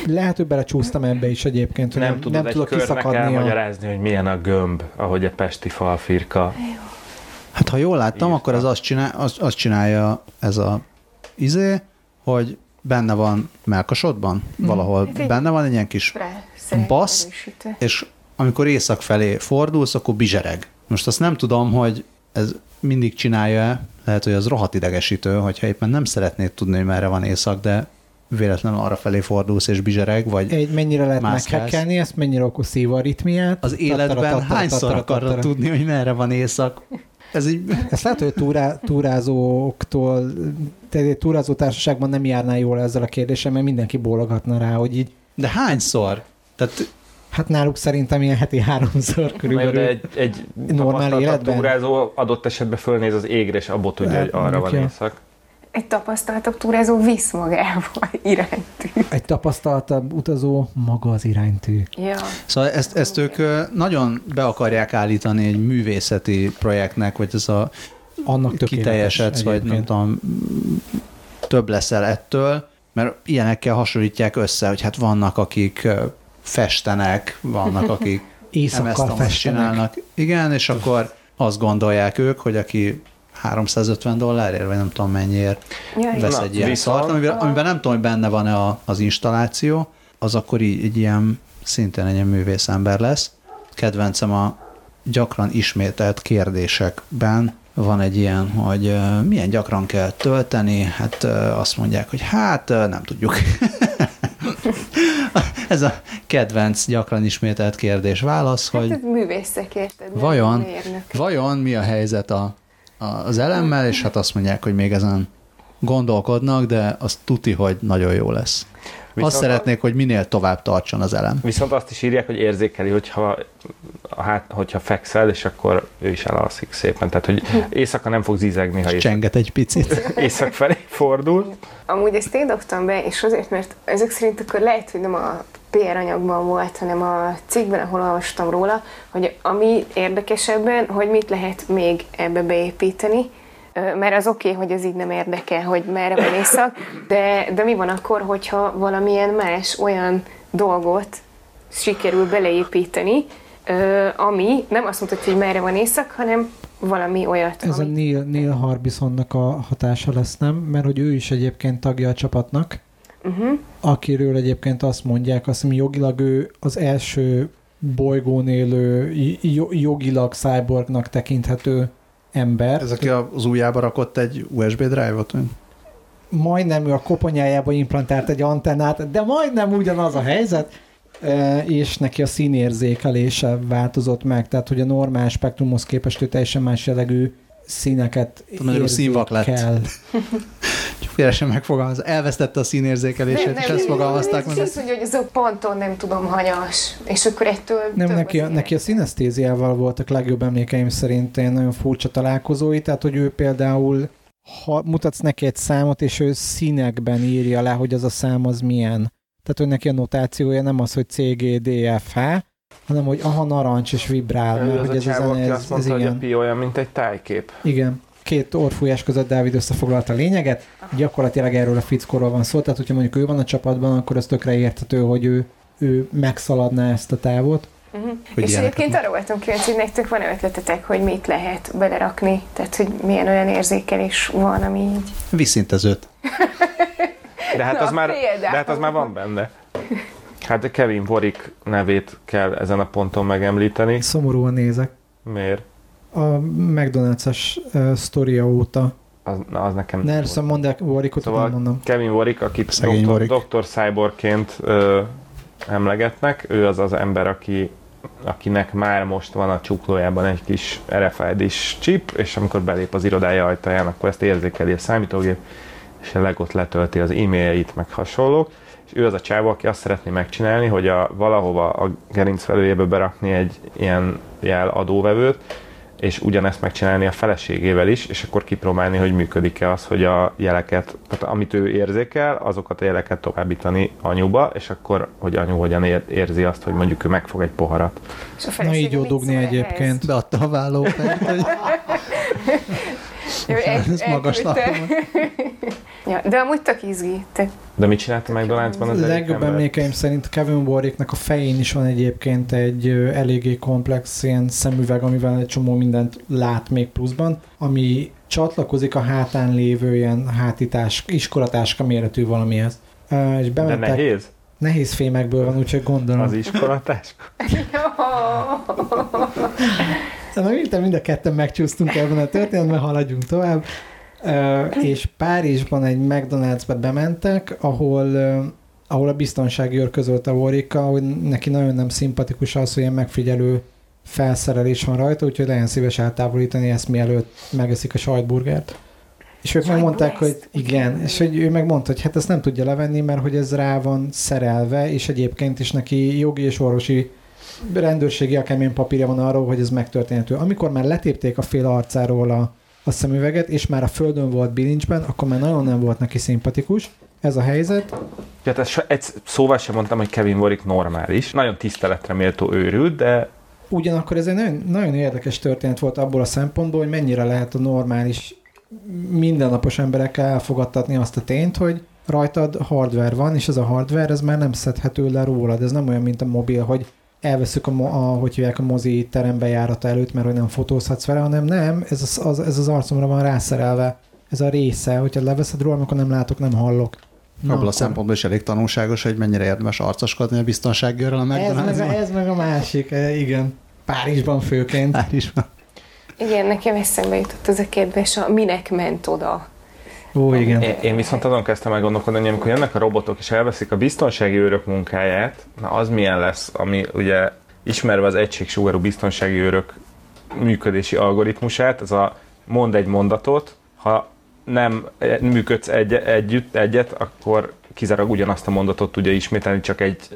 lehet, hogy belecsúsztam ebbe is egyébként, hogy Nem, nem, tudod nem tudok kiszakadni a... elmagyarázni, hogy milyen a gömb, ahogy a pesti falfirka. Hát ha jól láttam, Írta. akkor ez azt, csinál, azt, azt csinálja ez a izé, hogy benne van melkasodban, valahol Hát egy- benne van egy ilyen kis, Basz. és amikor észak felé fordulsz, akkor bizsereg. Most azt nem tudom, hogy ez mindig csinálja lehet, hogy az rohadt idegesítő, hogyha éppen nem szeretnéd tudni, hogy merre van észak, de véletlenül arra felé fordulsz és bizsereg, vagy Egy, mennyire lehet meghekkelni ezt, mennyire okoz szívaritmiát. az életben hányszor akarod tudni, hogy merre van észak. Ez így, Ezt lehet, hogy a túrá, túrázóktól, tehát egy túrázó társaságban nem járnál jól ezzel a kérdéssel, mert mindenki bólogatna rá, hogy így, de hányszor? Tehát hát náluk szerintem ilyen heti háromszor körülbelül. de egy, egy Normál életben? túrázó adott esetben fölnéz az égre, és abból tudja, hogy Hát, arra van éjszak. Egy tapasztaltabb túrázó visz magával iránytű. Egy tapasztaltabb utazó maga az iránytű. Ja. Szóval ezt, ezt ők nagyon be akarják állítani egy művészeti projektnek, vagy ez a Annak kiteljesedsz, vagy nem tudom, több leszel ettől, mert ilyenekkel hasonlítják össze, hogy hát vannak, akik festenek, vannak, akik Éjszakkal festenek. csinálnak. Igen, és akkor azt gondolják ők, hogy aki 350 dollárért, vagy nem tudom mennyiért Ja, vesz Na, egy ilyen viszont- szart, amiben, amiben nem tudom, hogy benne van-e a, az installáció, az akkor így egy ilyen, szintén egy ilyen művész ember lesz. Kedvencem a gyakran ismételt kérdésekben van egy ilyen, hogy milyen gyakran kell tölteni, hát azt mondják, hogy hát nem tudjuk. Ez a kedvenc, gyakran ismételt kérdés-válasz, Hát hogy ez művészek, érted? Vajon? vajon mi a helyzet a, az elemmel, és hát azt mondják, hogy még ezen gondolkodnak, de az tuti, hogy nagyon jó lesz. Viszont azt szeretnék, hogy minél tovább tartson az elem. Viszont azt is írják, hogy érzékeli, hogyha, hát, hogyha fekszel, és akkor ő is elalszik szépen. Tehát, hogy éjszaka nem fog zizegni, ha csenget egy picit. éjszak felé fordul. Amúgy ezt én dobtam be, és azért, mert ezek szerint akkor lehet, hogy nem a PR anyagban volt, hanem a cikkben, ahol olvastam róla, hogy ami érdekesebben, hogy mit lehet még ebbe beépíteni, mert az oké, okay, hogy ez így nem érdekel, hogy merre van észak, de, de mi van akkor, hogyha valamilyen más olyan dolgot sikerül beleépíteni, ami nem azt mutatja, hogy merre van észak, hanem valami olyat. Ez ami... a Neil, Neil Harbisonnak a hatása lesz, nem? Mert hogy ő is egyébként tagja a csapatnak, uh-huh. akiről egyébként azt mondják, azt mondja, jogilag ő az első bolygón élő, jogilag cyborgnak tekinthető ember. Ez aki az ujjába rakott egy USB drive-ot? Majdnem ő a koponyájába implantált egy antennát, de majdnem ugyanaz a helyzet, és neki a színérzékelése változott meg, tehát hogy a normál spektrumhoz képest ő teljesen más jellegű színeket érzékel. Félre megfogalmaz. Elvesztette a színérzékelését, és ezt fogalmazták meg. Azt mondja, hogy ez a ponton nem tudom hanyas, és akkor ettől Nem, neki a, neki a szinesztéziával voltak legjobb emlékeim szerint nagyon furcsa találkozói, tehát hogy ő például ha mutatsz neki egy számot, és ő színekben írja le, hogy az a szám az milyen. Tehát, hogy neki a notációja nem az, hogy CGDFH, hanem hogy aha, narancs és vibrál. Mert, hogy ez a ez, azt mondta, ez hogy igen. a pi olyan, mint egy tájkép. Igen két orfújás között Dávid összefoglalta a lényeget. Gyakorlatilag erről a fickóról van szó, tehát hogyha mondjuk ő van a csapatban, akkor az tökre érthető, hogy ő, ő megszaladná ezt a távot. Uh-huh. És egyébként arra voltam kíváncsi, hogy nektek van ötletetek, hogy mit lehet belerakni, tehát hogy milyen olyan érzékelés van, ami így... Viszintezőt. De hát, Na, az már, de hát az már van benne. Hát Kevin Warwick nevét kell ezen a ponton megemlíteni. Szomorúan nézek. Miért? A McDonald's-es uh, sztoria óta. Az, az nekem... Ne, először mondd el Warwickot, szóval mondom. Kevin Warwick, akit doktor, doktor Cyborgként ö, emlegetnek, ő az az ember, aki akinek már most van a csuklójában egy kis RFID-s chip, és amikor belép az irodája ajtaján, akkor ezt érzékeli a számítógép, és legott letölti az e-mailjeit, meg hasonlók. És ő az a csávó, aki azt szeretné megcsinálni, hogy a, valahova a gerinc felőjébe berakni egy ilyen jel adóvevőt, és ugyanezt megcsinálni a feleségével is, és akkor kipróbálni, hogy működik-e az, hogy a jeleket, tehát amit ő érzékel, azokat a jeleket továbbítani anyuba, és akkor, hogy anyu hogyan érzi azt, hogy mondjuk ő megfog egy poharat. Na így jó dugni egyébként. Beadta a vállópert, hogy... Ez magas ja, de amúgy tök izgi. Te... De mit csinált a McDonald'sban az Legjobb emlékeim szerint Kevin Warwicknak a fején is van egyébként egy eléggé komplex ilyen szemüveg, amivel egy csomó mindent lát még pluszban, ami csatlakozik a hátán lévő ilyen hátitás, iskolatáska méretű valamihez. És bementek, De nehéz? Nehéz fémekből van, úgyhogy gondolom. Az iskolatáska? De meg mind a ketten megcsúsztunk ebben a történetben, haladjunk tovább. És Párizsban egy McDonald'sbe bementek, ahol, ahol a biztonsági őr közölte Warricka, hogy neki nagyon nem szimpatikus az, hogy ilyen megfigyelő felszerelés van rajta, úgyhogy legyen szíves eltávolítani ezt, mielőtt megeszik a sajtburgert. És ők megmondták, hogy igen, és hogy ő megmondta, hogy hát ezt nem tudja levenni, mert hogy ez rá van szerelve, és egyébként is neki jogi és orvosi rendőrségi akármilyen papírja van arról, hogy ez megtörténhető. Amikor már letépték a fél arcáról a, a szemüveget, és már a földön volt bilincsben, akkor már nagyon nem volt neki szimpatikus. Ez a helyzet. Tehát egy szóval sem mondtam, hogy Kevin Warwick normális. Nagyon tiszteletre méltó őrült, de Ugyanakkor ez egy nagyon, nagyon érdekes történet volt abból a szempontból, hogy mennyire lehet a normális mindennapos emberekkel elfogadtatni azt a tényt, hogy rajtad hardware van, és ez a hardware, ez már nem szedhető le rólad. Ez nem olyan, mint a mobil, hogy elveszük a, a hogy hívják, a mozi terembe járata előtt, mert hogy nem fotózhatsz vele, hanem nem, ez az, az, ez az arcomra van rászerelve. Ez a része, hogyha leveszed róla, akkor nem látok, nem hallok. Na, Abból akkor... a szempontból is elég tanulságos, hogy mennyire érdemes arcoskodni a biztonsággörrel a ez meg, a, ez meg a másik, eh, igen. Párizsban főként. Párizsban. Igen, nekem eszembe jutott ez a kérdés, a minek ment oda Ó, igen. Én, én viszont azon kezdtem meg gondolkodni, hogy amikor jönnek a robotok és elveszik a biztonsági őrök munkáját, na az milyen lesz, ami ugye ismerve az egységsugarú biztonsági őrök működési algoritmusát, ez a mond egy mondatot, ha nem működsz egy, együtt, egyet, akkor kizárólag ugyanazt a mondatot tudja ismételni, csak egy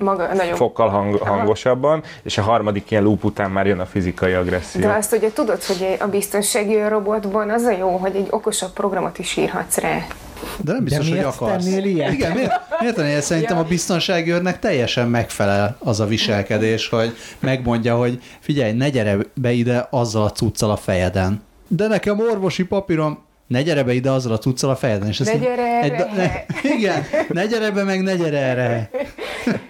Maga, nagyon. fokkal hang, hangosabban, és a harmadik ilyen loop után már jön a fizikai agresszió. De azt ugye tudod, hogy a biztonsági robotban az a jó, hogy egy okosabb programot is írhatsz rá. De nem biztos, De hogy miért akarsz. tennél ilyet? Igen, miért, miért tennél? Szerintem Ja. a biztonsági őrnek teljesen megfelel az a viselkedés, hogy megmondja, hogy figyelj, ne gyere be ide azzal a cuccal a fejeden. De nekem orvosi papírom, ne gyere be ide azzal a cuccal a fejeden. És Ne gyere egy, erre. ne, igen, ne gyere be, meg ne gyere erre.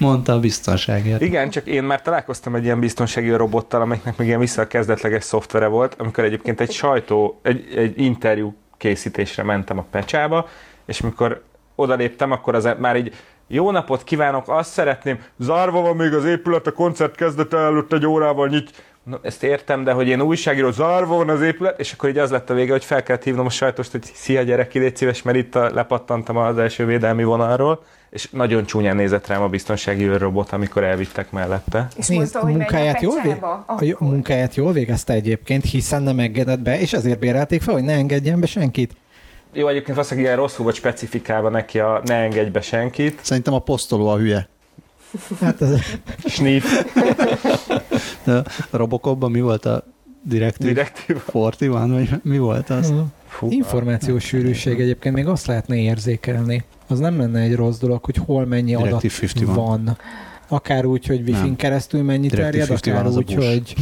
Mondta a biztonságért. Igen, csak én már találkoztam egy ilyen biztonsági robottal, amelyiknek még ilyen vissza a kezdetleges szoftvere volt, amikor egyébként egy sajtó, egy, egy interjú készítésre mentem a pecsába, és mikor odaléptem, akkor az már így jó napot kívánok, azt szeretném, zárva van még az épület, a koncert kezdete előtt egy órával nyit. No, ezt értem, de hogy én újságíró, zárva van az épület, és akkor így az lett a vége, hogy fel kellett hívnom a sajtost, hogy szia gyerek, légy szíves, mert itt a, lepattantam az első védelmi vonalról, és nagyon csúnyán nézett rám a biztonsági őrrobot, amikor elvittek mellette. És Nézd, mondta, a hogy munkáját jól, vég... pecsába, a jó- akkor. munkáját jól végezte egyébként, hiszen nem engedett be, és ezért bérelték fel, hogy ne engedjen be senkit. Jó, egyébként valószínűleg ilyen rosszul volt specifikálva neki a ne engedj be senkit, Szerintem a posztoló a hülye. Hát ez, a Robocopban mi volt a direktív. 40 van, vagy mi volt az? Fú, információs sűrűség egyébként még azt lehetne érzékelni. Az nem lenne egy rossz dolog, hogy hol mennyi adat Directive 51. van. Akár úgy, hogy wifi-n keresztül mennyi Directive terjed, 51 akár úgy, hogy,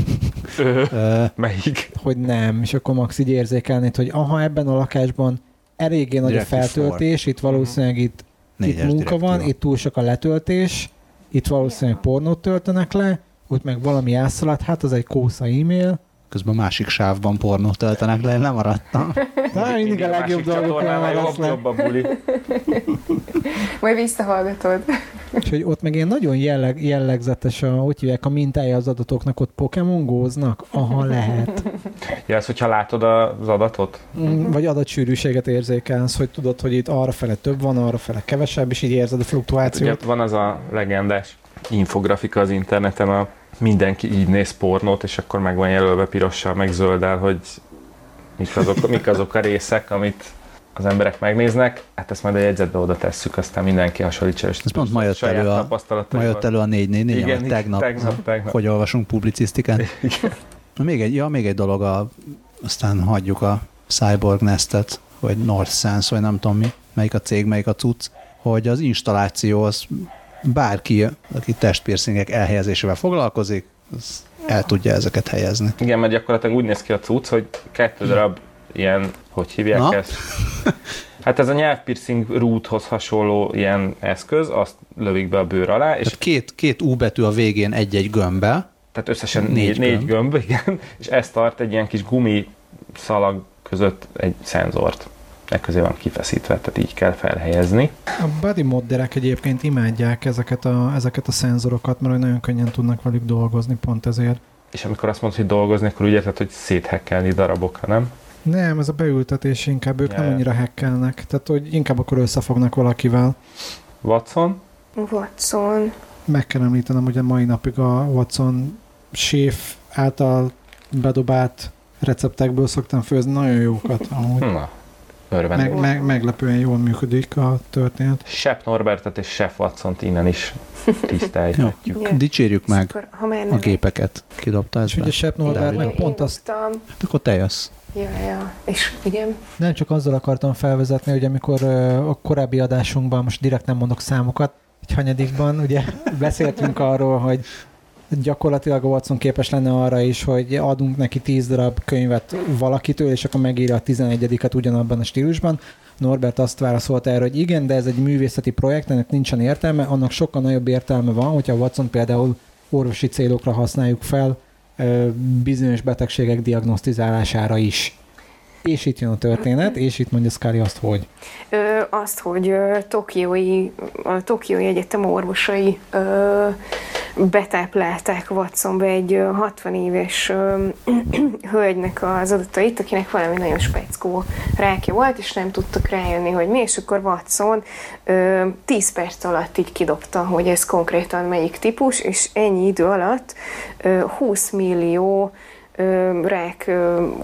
melyik? hogy nem, és akkor max így érzékelnéd, hogy aha, ebben a lakásban eléggé nagy a feltöltés, itt valószínűleg itt, itt négyes munka van, itt túl sok a letöltés, itt valószínűleg pornót töltenek le, ott meg valami ászaladt, hát az egy kósza e-mail. Közben másik sávban pornót töltenek le, én lemaradtam. Na, mindig a legjobb dolgokon dolgokon maradsz jobb, le. jobb a buli. Majd visszahallgatod. És hogy ott meg ilyen nagyon jelleg, jellegzetes, a, hogy hívják, a mintája az adatoknak, ott Pokémon góznak? Aha, lehet. Ja, ez, hogyha látod az adatot? Mm, Vagy adatsűrűséget érzékelsz, hogy tudod, hogy itt arra fele több van, arra fele kevesebb, és így érzed a Ugye fluktuációt. van az a legendás infografika az interneten, a mindenki így néz pornót, és akkor meg van jelölve pirossal, meg zölddel, hogy mik azok, mik azok a részek, amit az emberek megnéznek. Hát ezt majd a jegyzetbe oda tesszük, aztán mindenki hasonlítsa. És Ez pont ma jött elő a-. Ma jött elő a 444 Igen, vagy igen, tegnap, tegnap, tegnap. hogy olvasunk publicisztikát. Na, Még egy, ja, még egy dolog, a, aztán hagyjuk a Cyborg Nestet, vagy North Sense, vagy nem tudom mi, melyik a cég, melyik a cucc, hogy az installáció az bárki, aki testpiercingek elhelyezésével foglalkozik, az el tudja ezeket helyezni. Igen, mert gyakorlatilag úgy néz ki a cucc, hogy kettő darab ilyen, hogy hívják Na? ezt? Hát ez a nyelvpiercing roothoz hasonló ilyen eszköz, azt lövik be a bőr alá, és Tehát két, két U betű a végén egy-egy gömbbe, tehát összesen Négy négy, négy gömb. gömb, igen, és ez tart egy ilyen kis gumi szalag között egy szenzort. E közé van kifeszítve, tehát így kell felhelyezni. A body modderek egyébként imádják ezeket a, ezeket a szenzorokat, mert nagyon könnyen tudnak velük dolgozni, pont ezért. És amikor azt mondod, hogy dolgozni, akkor úgy érted, hogy széthekkelni darabokra, nem? Nem, ez a beültetés inkább, ők Ja, nem annyira hackelnek. Tehát, hogy inkább akkor összefognak valakivel. Watson? Watson. Meg kell említenem, hogy a mai napig a Watson séf által bedobált receptekből szoktam főzni nagyon jókat. Amúgy. Na, örvend. Meg, meg, meglepően jól működik a történet. Sepp Norbertet és Chef Watson-t innen is tisztelhetjük. Ja. dicsérjük És meg már a gépeket. Kidobta És ezt ugye be? Sepp Norbert Dávid. meg pont azt. Hát Akkor te jössz. Ja, ja. És igen. nem csak azzal akartam felvezetni, hogy amikor a korábbi adásunkban, most direkt nem mondok számokat, egy hanyadikban, ugye beszéltünk arról, hogy gyakorlatilag a Watson képes lenne arra is, hogy adunk neki 10 darab könyvet valakitől, és akkor megírja a 11-et ugyanabban a stílusban. Norbert azt válaszolta erre, hogy igen, de ez egy művészeti projekt, ennek nincsen értelme, annak sokkal nagyobb értelme van, hogyha Watson például orvosi célokra használjuk fel, bizonyos betegségek diagnosztizálására is. És itt jön a történet, és itt mondja Scully azt, hogy? Ö, azt, hogy Tokiói, a Tokiói Egyetem orvosai ö, betáplálták Watsonba egy ö, 60 éves ö, hölgynek az adatait, akinek valami nagyon speckó rákja volt, és nem tudtak rájönni, hogy mi, és akkor Watson ö, 10 perc alatt így kidobta, hogy ez konkrétan melyik típus, és ennyi idő alatt ö, 20 millió rák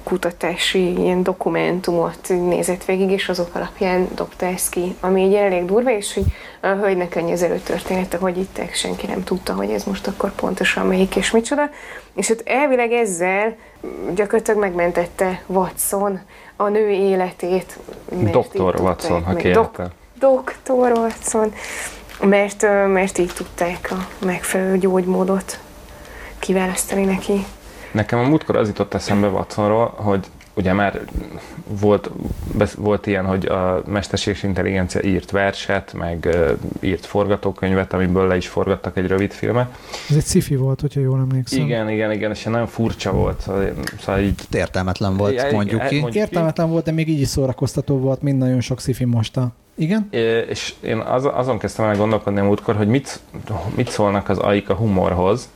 kutatási ilyen dokumentumot nézett végig, és azok alapján dobta ezt ki, ami így elég durva, és hogy a hölgynek annyi az előtörténete, hogy itt senki nem tudta, hogy ez most akkor pontosan melyik és micsoda. És hát elvileg ezzel gyakorlatilag megmentette Watson a nő életét. tudták Watson, ha kérhetem. Dr. Watson, mert, mert így tudták a megfelelő gyógymódot kiválasztani neki. Nekem a múltkor az jutott eszembe Watsonról, hogy ugye már volt, volt ilyen, hogy a mesterséges intelligencia írt verset, meg írt forgatókönyvet, amiből le is forgattak egy rövid filmet. Ez egy sci volt, hogyha jól emlékszem. Igen, igen, igen, és nagyon furcsa volt, szóval, szóval így Értelmetlen volt, Ja, mondjuk igen, ki. mondjuk Értelmetlen volt, de még így is szórakoztató volt, mint nagyon sok sci mosta. Igen? É, És én az, azon kezdtem el gondolkodni a múltkor, hogy mit, mit szólnak az aik a humorhoz,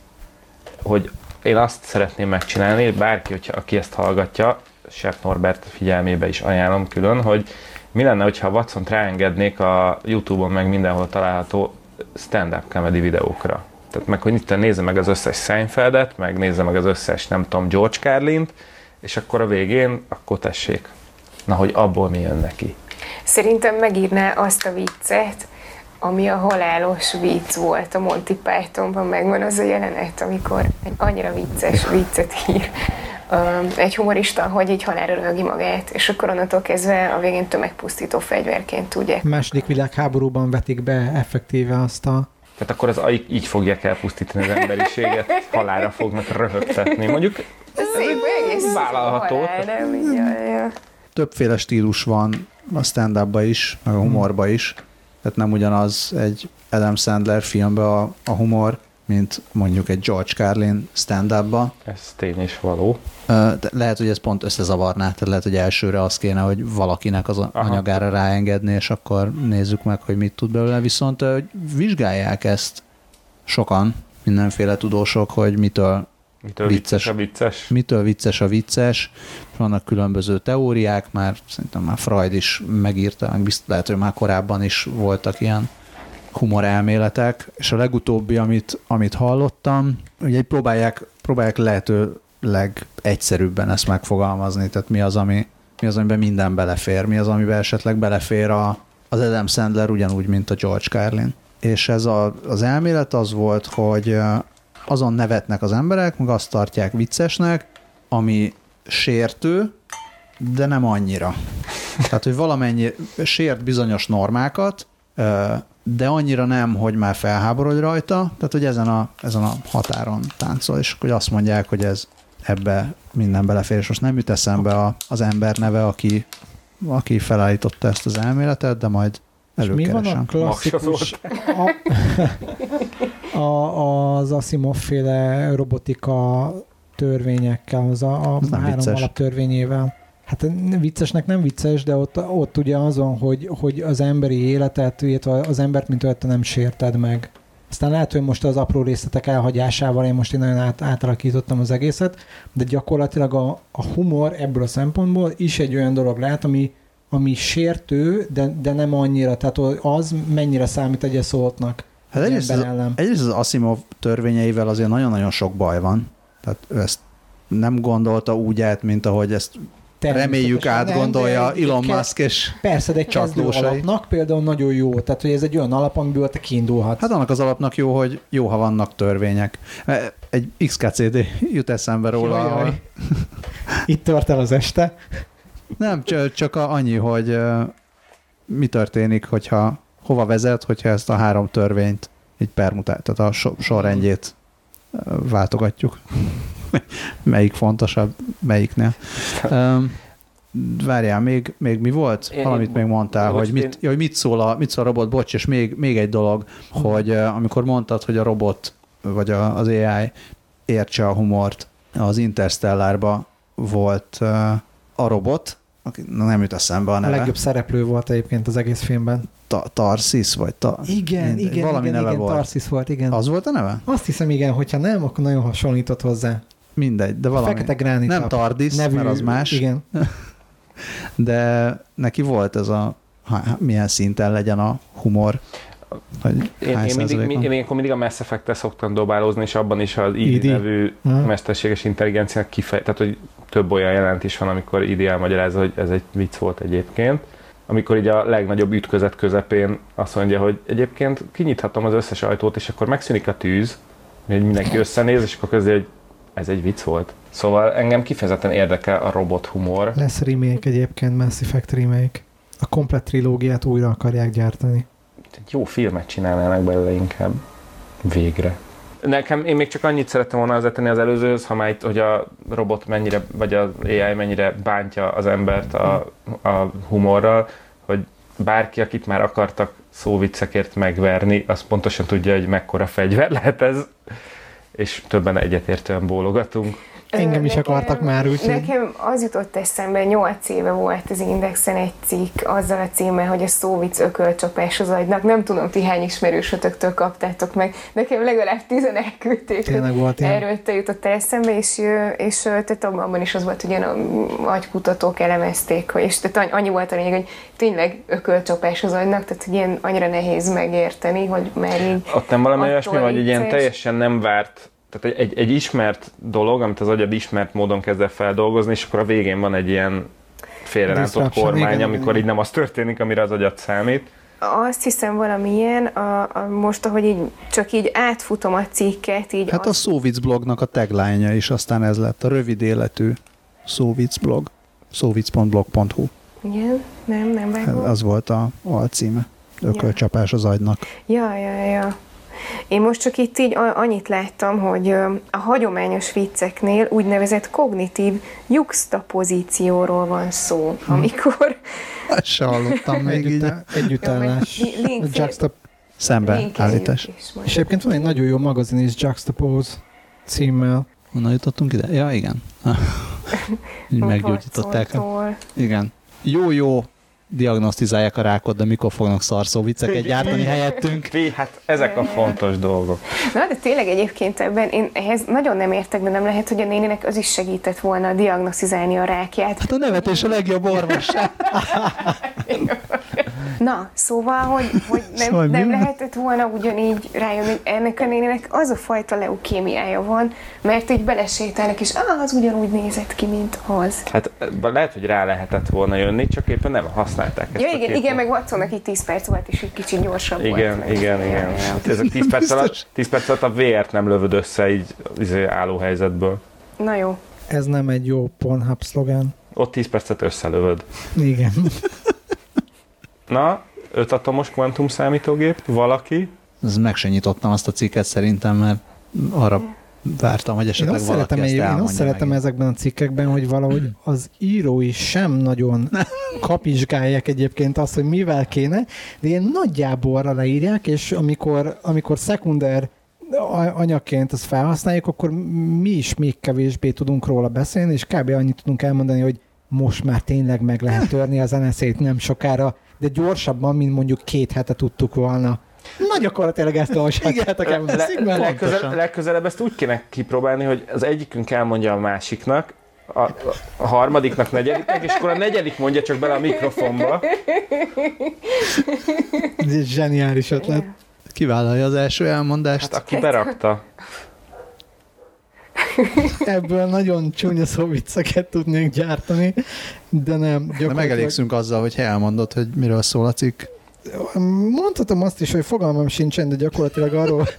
hogy én azt szeretném megcsinálni, bárki, hogyha, aki ezt hallgatja, Sepp Norbert figyelmébe is ajánlom külön, hogy mi lenne, hogyha watson ráengednék a Youtube-on meg mindenhol található stand-up comedy videókra. Tehát meg, hogy itt nézze meg az összes Seinfeldet, meg nézze meg az összes, nem tudom, George Carlin-t, és akkor a végén, akkor tessék. Na, hogy abból mi jön neki. Szerintem megírná azt a viccet, ami a halálos vicc volt a Monty Pythonban, megvan az a jelenet, amikor egy annyira vicces viccet ír öm, egy humorista, hogy így halálra rögi magát, és akkor onnantól kezdve a végén tömegpusztító fegyverként tudják. Második világháborúban vetik be effektíve azt a... Tehát akkor az aik így fogják elpusztítani az emberiséget, halára fognak röhögtetni. Mondjuk Szép, egész vállalható. halál, nem? Ja. Többféle stílus van a stand is, meg a humorba is. Tehát nem ugyanaz egy Adam Sandler filmbe a, a humor, mint mondjuk egy George Carlin stand -ba. ez tény és való. De Lehet, hogy ez pont összezavarná, tehát lehet, hogy elsőre az kéne, hogy valakinek az Aha. anyagára ráengedni, és akkor nézzük meg, hogy mit tud belőle. Viszont vizsgálják ezt sokan, mindenféle tudósok, hogy mitől Mitől Vicces. vicces a vicces? mitől vicces a vicces, vannak különböző teóriák, már szerintem már Freud is megírta, meg biztos lehet, hogy már korábban is voltak ilyen humor elméletek, és a legutóbbi, amit, amit hallottam, ugye próbálják, próbálják lehető legegyszerűbben ezt megfogalmazni, tehát mi az, ami, mi az, amiben minden belefér, mi az, amiben esetleg belefér a, az Adam Sandler ugyanúgy, mint a George Carlin. És ez a, az elmélet az volt, hogy azon nevetnek az emberek, meg azt tartják viccesnek, ami sértő, de nem annyira. Tehát, hogy valamennyi sért bizonyos normákat, de annyira nem, hogy már felháborodj rajta, tehát, hogy ezen a, ezen a határon táncol, és hogy azt mondják, hogy ez ebbe minden belefér, és most nem jut eszembe a, az ember neve, aki, aki felállította ezt az elméletet, de majd És mi van előkeresem. a klasszikus... A, a, az Asimov féle robotika törvényekkel, az a, a három vicces. alaptörvényével. Hát viccesnek nem vicces, de ott, ott ugye azon, hogy, hogy az emberi életet, illetve az embert, mint olyat, nem sérted meg. Aztán lehet, hogy most az apró részletek elhagyásával én most én nagyon át, átalakítottam az egészet, de gyakorlatilag a, a humor ebből a szempontból is egy olyan dolog lehet, ami, ami sértő, de, de nem annyira. Tehát az mennyire számít egy szótnak. Hát egyrészt, az, ellen. egyrészt az Asimov törvényeivel azért nagyon-nagyon sok baj van. Tehát ő ezt nem gondolta úgy át, mint ahogy ezt reméljük nem, átgondolja egy- Elon Musk, és Persze, de egy alapnak például nagyon jó. Tehát, hogy ez egy olyan alap, amiből te kiindulhatsz. hát annak az alapnak jó, hogy jó, ha vannak törvények. Egy XKCD jut eszembe róla. Jaj, ahol- jaj. Itt tart el az este. Nem, csak, annyi, hogy mi történik, hogyha hova vezet, hogyha ezt a három törvényt így permutál, tehát a so, sorrendjét váltogatjuk. Melyik fontosabb, melyiknél. Um, várjál, még, még mi volt? Én- Valamit én- még mondtál, bocs, hogy mit, én- ja, hogy mit, szól a, mit szól a robot, bocs, és még, még egy dolog, hogy amikor mondtad, hogy a robot, vagy a, az AI értse a humort, az Interstellárba volt ö, a robot, aki na, nem jut eszembe a A neve. legjobb szereplő volt egyébként az egész filmben. Ta- Tarsis, vagy ta- Igen, mindegy, igen, valami igen, neve igen, volt. Tarsis volt, igen. Az... Volt a neve? Azt hiszem, igen, hogyha nem, akkor nagyon hasonlított hozzá. Mindegy, de valami. Fekete gránit. nem Tardis, mert az más, Igen. de neki volt ez a, ha, milyen szinten legyen a humor. Vagy Én, én, mindig, százalékon? én ilyenkor mindig a Mass effect szoktam dobálózni, és abban is az ID, ID? nevű Aha. mesterséges intelligenciának kifej, tehát hogy több olyan jelent is van, amikor ID elmagyarázza, hogy ez egy vicc volt egyébként. Amikor így a legnagyobb ütközet közepén azt mondja, hogy egyébként kinyithatom az összes ajtót, és akkor megszűnik a tűz, hogy mindenki összenéz, és akkor közé, hogy ez egy vicc volt. Szóval engem kifejezetten érdekel a robot humor. Lesz remake egyébként, Mass Effect remake. A komplet trilógiát újra akarják gyártani. Jó filmet csinálnának belőle inkább. Végre. Nekem, én még csak annyit szerettem volna hozzátenni az előzőhöz, ha már itt, hogy a robot mennyire, vagy az AI mennyire bántja az embert a, a humorral, hogy bárki, akit már akartak szóviccekért megverni, az pontosan tudja, hogy mekkora fegyver lehet ez, és többen egyetértően bólogatunk. Engem is Nekem- akartak már, úgyhogy... Nekem az jutott eszembe, 8 éve volt az Indexen egy cikk azzal a címmel, hogy a szóvic ökölcsapás az agynak. Nem tudom, ti hány ismerősötöktől kaptátok meg. Nekem legalább tizen elküldték. Tényleg volt ilyen. Erről te jutott eszembe, és, és tehát abban is az volt, hogy ilyen a agykutatók elemezték, és tehát annyi- volt a lényeg, hogy tényleg ökölcsapás az agynak, tehát hogy ilyen annyira nehéz megérteni, hogy már így Ott nem valami olyasmi, vagy egy ilyen teljesen nem várt, tehát egy, egy, egy ismert dolog, amit az agyad ismert módon kezd el feldolgozni, és akkor a végén van egy ilyen félrelántott kormány, igen, amikor igen. így nem az történik, amire az agyad számít. Azt hiszem valamilyen, a, a, most, ahogy így csak így átfutom a cikket, így Hát a azt, Szóvic blognak a tagline is aztán ez lett, a rövid életű Szóvic blog, szóvic.blog.hu. igen, nem, nem vágom. Az volt a alcíme. Ökölcsapás az agynak. Ja, ja, ja. Én most csak itt így annyit láttam, hogy a hagyományos vicceknél úgynevezett kognitív juxtapozícióról van szó, amikor Ezt se hallottam még így. Együtt, együttállás. Juxtap- Szembe linkeljük állítás. is majd. és egyébként van egy nagyon jó magazin is, Juxtapose címmel. Honnan jutottunk ide? Ja, igen. Így meggyógyították. Igen. Jó-jó diagnosztizálják a rákot, de mikor fognak szarszó vicceket gyártani helyettünk? Fi, hát ezek a fontos dolgok. Na, de tényleg egyébként ebben én ehhez nagyon nem értek, de nem lehet, hogy a néninek az is segített volna diagnosztizálni a rákját. Hát a nevetés a legjobb orvosság. Na, szóval, hogy, hogy nem, Szóval nem lehetett volna ugyanígy rájönni, hogy ennek a néninek az a fajta leukémiája van, mert így belesétálnak, és ah, az ugyanúgy nézett ki, mint az. Hát eh, lehet, hogy rá lehetett volna jönni, csak éppen nem használták ezt Ja, igen, két igen, meg Watsonnak így 10 perc volt, és egy kicsit gyorsabb Igen, volt. igen, igen. ja. Hát ezek 10 perc alatt, 10 perc alatt a VR-t nem lövöd össze így izé, álló helyzetből. Na jó. Ez nem egy jó Pornhub szlogán. Ott 10 percet összelövöd. Igen. Na, öt atomos kvantum számítógép, valaki? Ez meg se nyitottam azt a cikket szerintem, mert arra vártam, hogy Én esetleg azt valaki szeretem, ezt én azt szeretem megint. ezekben a cikkekben, hogy valahogy az írói sem nagyon kapizsgálják egyébként azt, hogy mivel kéne, de ilyen nagyjából arra leírják, és amikor, amikor szekunder anyaként ezt felhasználjuk, akkor mi is még kevésbé tudunk róla beszélni, és kb. annyit tudunk elmondani, hogy most már tényleg meg lehet törni az NSZ-t nem sokára, de gyorsabban, mint mondjuk két hete tudtuk volna. Na gyakorlatilag ezt olvashatjátok el. Le, van. legközelebb, legközelebb ezt úgy kéne kipróbálni, hogy az egyikünk elmondja a másiknak, a, a harmadiknak, negyediknek, és akkor a negyedik mondja csak bele a mikrofonba. Ez egy zseniális ötlet. Kivállalja az első elmondást. Hát aki berakta. Ebből nagyon csúnya szóvicceket tudnék gyártani, de nem. De Gyakorlatilag megelégszünk azzal, hogy elmondod, hogy miről szól a cikk. Mondhatom azt is, hogy fogalmam sincsen, de gyakorlatilag arról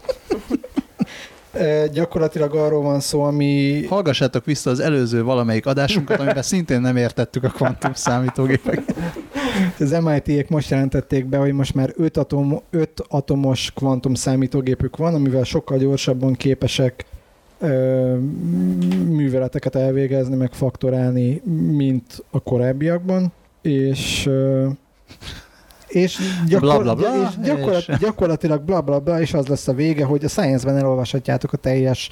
Eh, gyakorlatilag arról van szó, ami Hallgassátok vissza az előző valamelyik adásunkat, amiben szintén nem értettük a kvantum számítógépeket. az MIT-ek most jelentették be, hogy most már 5 atom, öt atomos kvantum számítógépük van, amivel sokkal gyorsabban képesek műveleteket elvégezni, meg faktorálni, mint a korábbiakban, és és, gyakor- Bla, bla, bla, és gyakorlat, és- gyakorlatilag bla bla bla, és az lesz a vége, hogy a Science-ben elolvashatjátok a teljes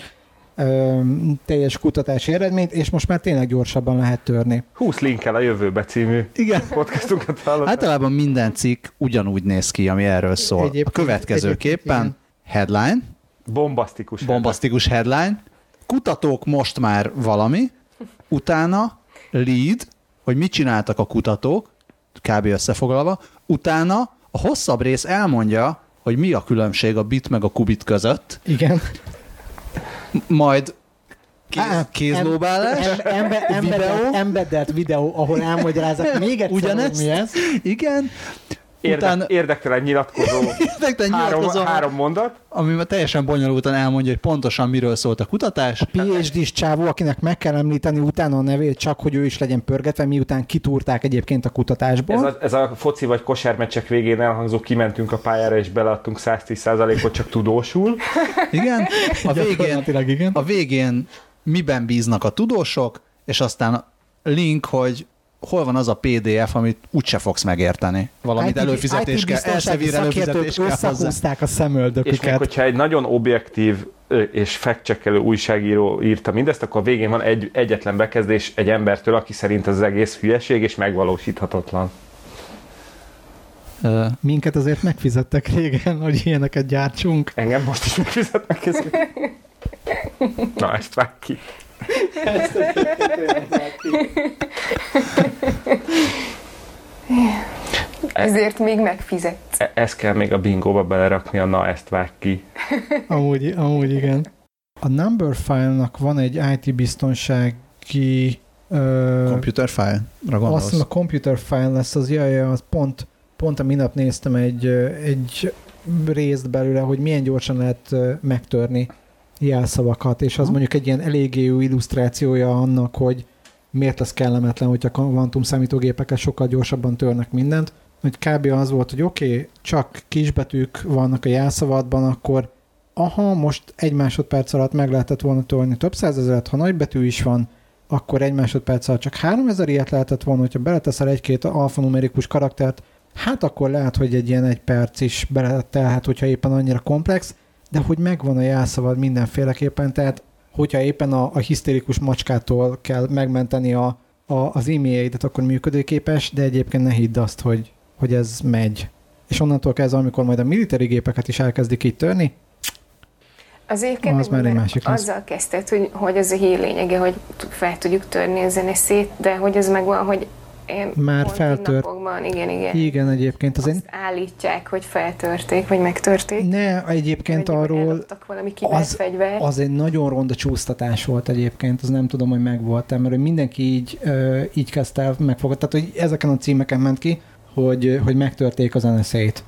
ö, teljes kutatási eredményt, és most már tényleg gyorsabban lehet törni. 20 linkkel a jövőbe című Igen. podcastunkat hallottam. Általában minden cikk ugyanúgy néz ki, ami erről szól. Egyébként- a következőképpen egyébként headline, Bombasztikus. bombasztikus headline, kutatók most már valami, utána lead, hogy mit csináltak a kutatók, kb. összefoglalva, utána a hosszabb rész elmondja, hogy mi a különbség a bit meg a kubit között, Igen. majd kéz, Á, kézlóbálás, Em, embe, embeddelt, videó. embeddelt videó, ahol elmagyarázok még egyszer, Ugyanezt? mi ez. igen, Érde, Utána- Érdektelen nyilatkozó Érdekten három, nyilatkozom, három mondat. ami már teljesen bonyolultan elmondja, hogy pontosan miről szólt a kutatás. PhD-s csávó, akinek meg kell említeni utána a nevét, csak hogy ő is legyen pörgetve, miután kitúrták egyébként a kutatásból. Ez a, ez a foci vagy kosármeccsek végén elhangzó, kimentünk a pályára és beleadtunk 110%-ot csak tudósul. Igen, a végén, igen. a végén miben bíznak a tudósok, és aztán link, hogy hol van az a PDF, amit úgyse fogsz megérteni. Valamit IT előfizetés kell, biztonsági elszevére előfizetés kell hozzá. a És még szemöldöküket. hogyha egy nagyon objektív és fact újságíró írta mindezt, akkor a végén van egy egyetlen bekezdés egy embertől, aki szerint ez az egész hülyeség és megvalósíthatatlan. Ö, Minket azért megfizettek régen, hogy ilyeneket gyártsunk. Engem most is megfizetnek ezért. Na, ezt vág ki. Ezért még megfizet. E- Ezt kell még a bingóba belerakni, a na, ezt vág ki. Amúgy, amúgy igen. A number file-nak van egy IT biztonsági ö, computer file-ra azt gondolsz? hiszem a computer file lesz, az jaj, jaj, az pont, pont a minap néztem egy, egy részt belőle, hogy milyen gyorsan lehet megtörni jelszavakat, és az Aha. mondjuk egy ilyen eléggé jó illusztrációja annak, hogy miért lesz kellemetlen, hogyha kvantum számítógépeket sokkal gyorsabban törnek mindent. Hogy kb. az volt, hogy oké, okay, csak kisbetűk vannak a jelszavadban, akkor aha, most egy másodperc alatt meg lehetett volna törni több százezeret, ha nagybetű is van, akkor egy másodperc alatt csak 3000 ilyet lehetett volna, hogyha beleteszel egy-két alfanumerikus karaktert, hát akkor lehet, hogy egy ilyen egy perc is beletelhet, hogyha éppen annyira komplex, de hogy megvan a jelszavad mindenféleképpen, tehát hogyha éppen a, a hisztérikus macskától kell megmenteni a, a, az e-mailjeidet, akkor működőképes, de egyébként ne hidd azt, hogy, hogy ez megy. És onnantól kezdve, amikor majd a military gépeket is elkezdik így törni, Az egyébként Az már egy másik lesz. azzal kezdted, hogy, hogy az a hír lényege, hogy fel tudjuk törni a zeneszét, de hogy az megvan, hogy én Már feltört. napokban, igen, igen. igen, egyébként az Azt én... állítják, hogy feltörték, vagy megtörték. Ne, egyébként Vagy arról valami az- fegyvert. az egy nagyon ronda csúsztatás volt egyébként, az nem tudom, hogy megvolt mert mindenki így, így kezdte el megfogadni, tehát hogy ezeken a címeken ment ki, hogy, hogy megtörték az NSA-t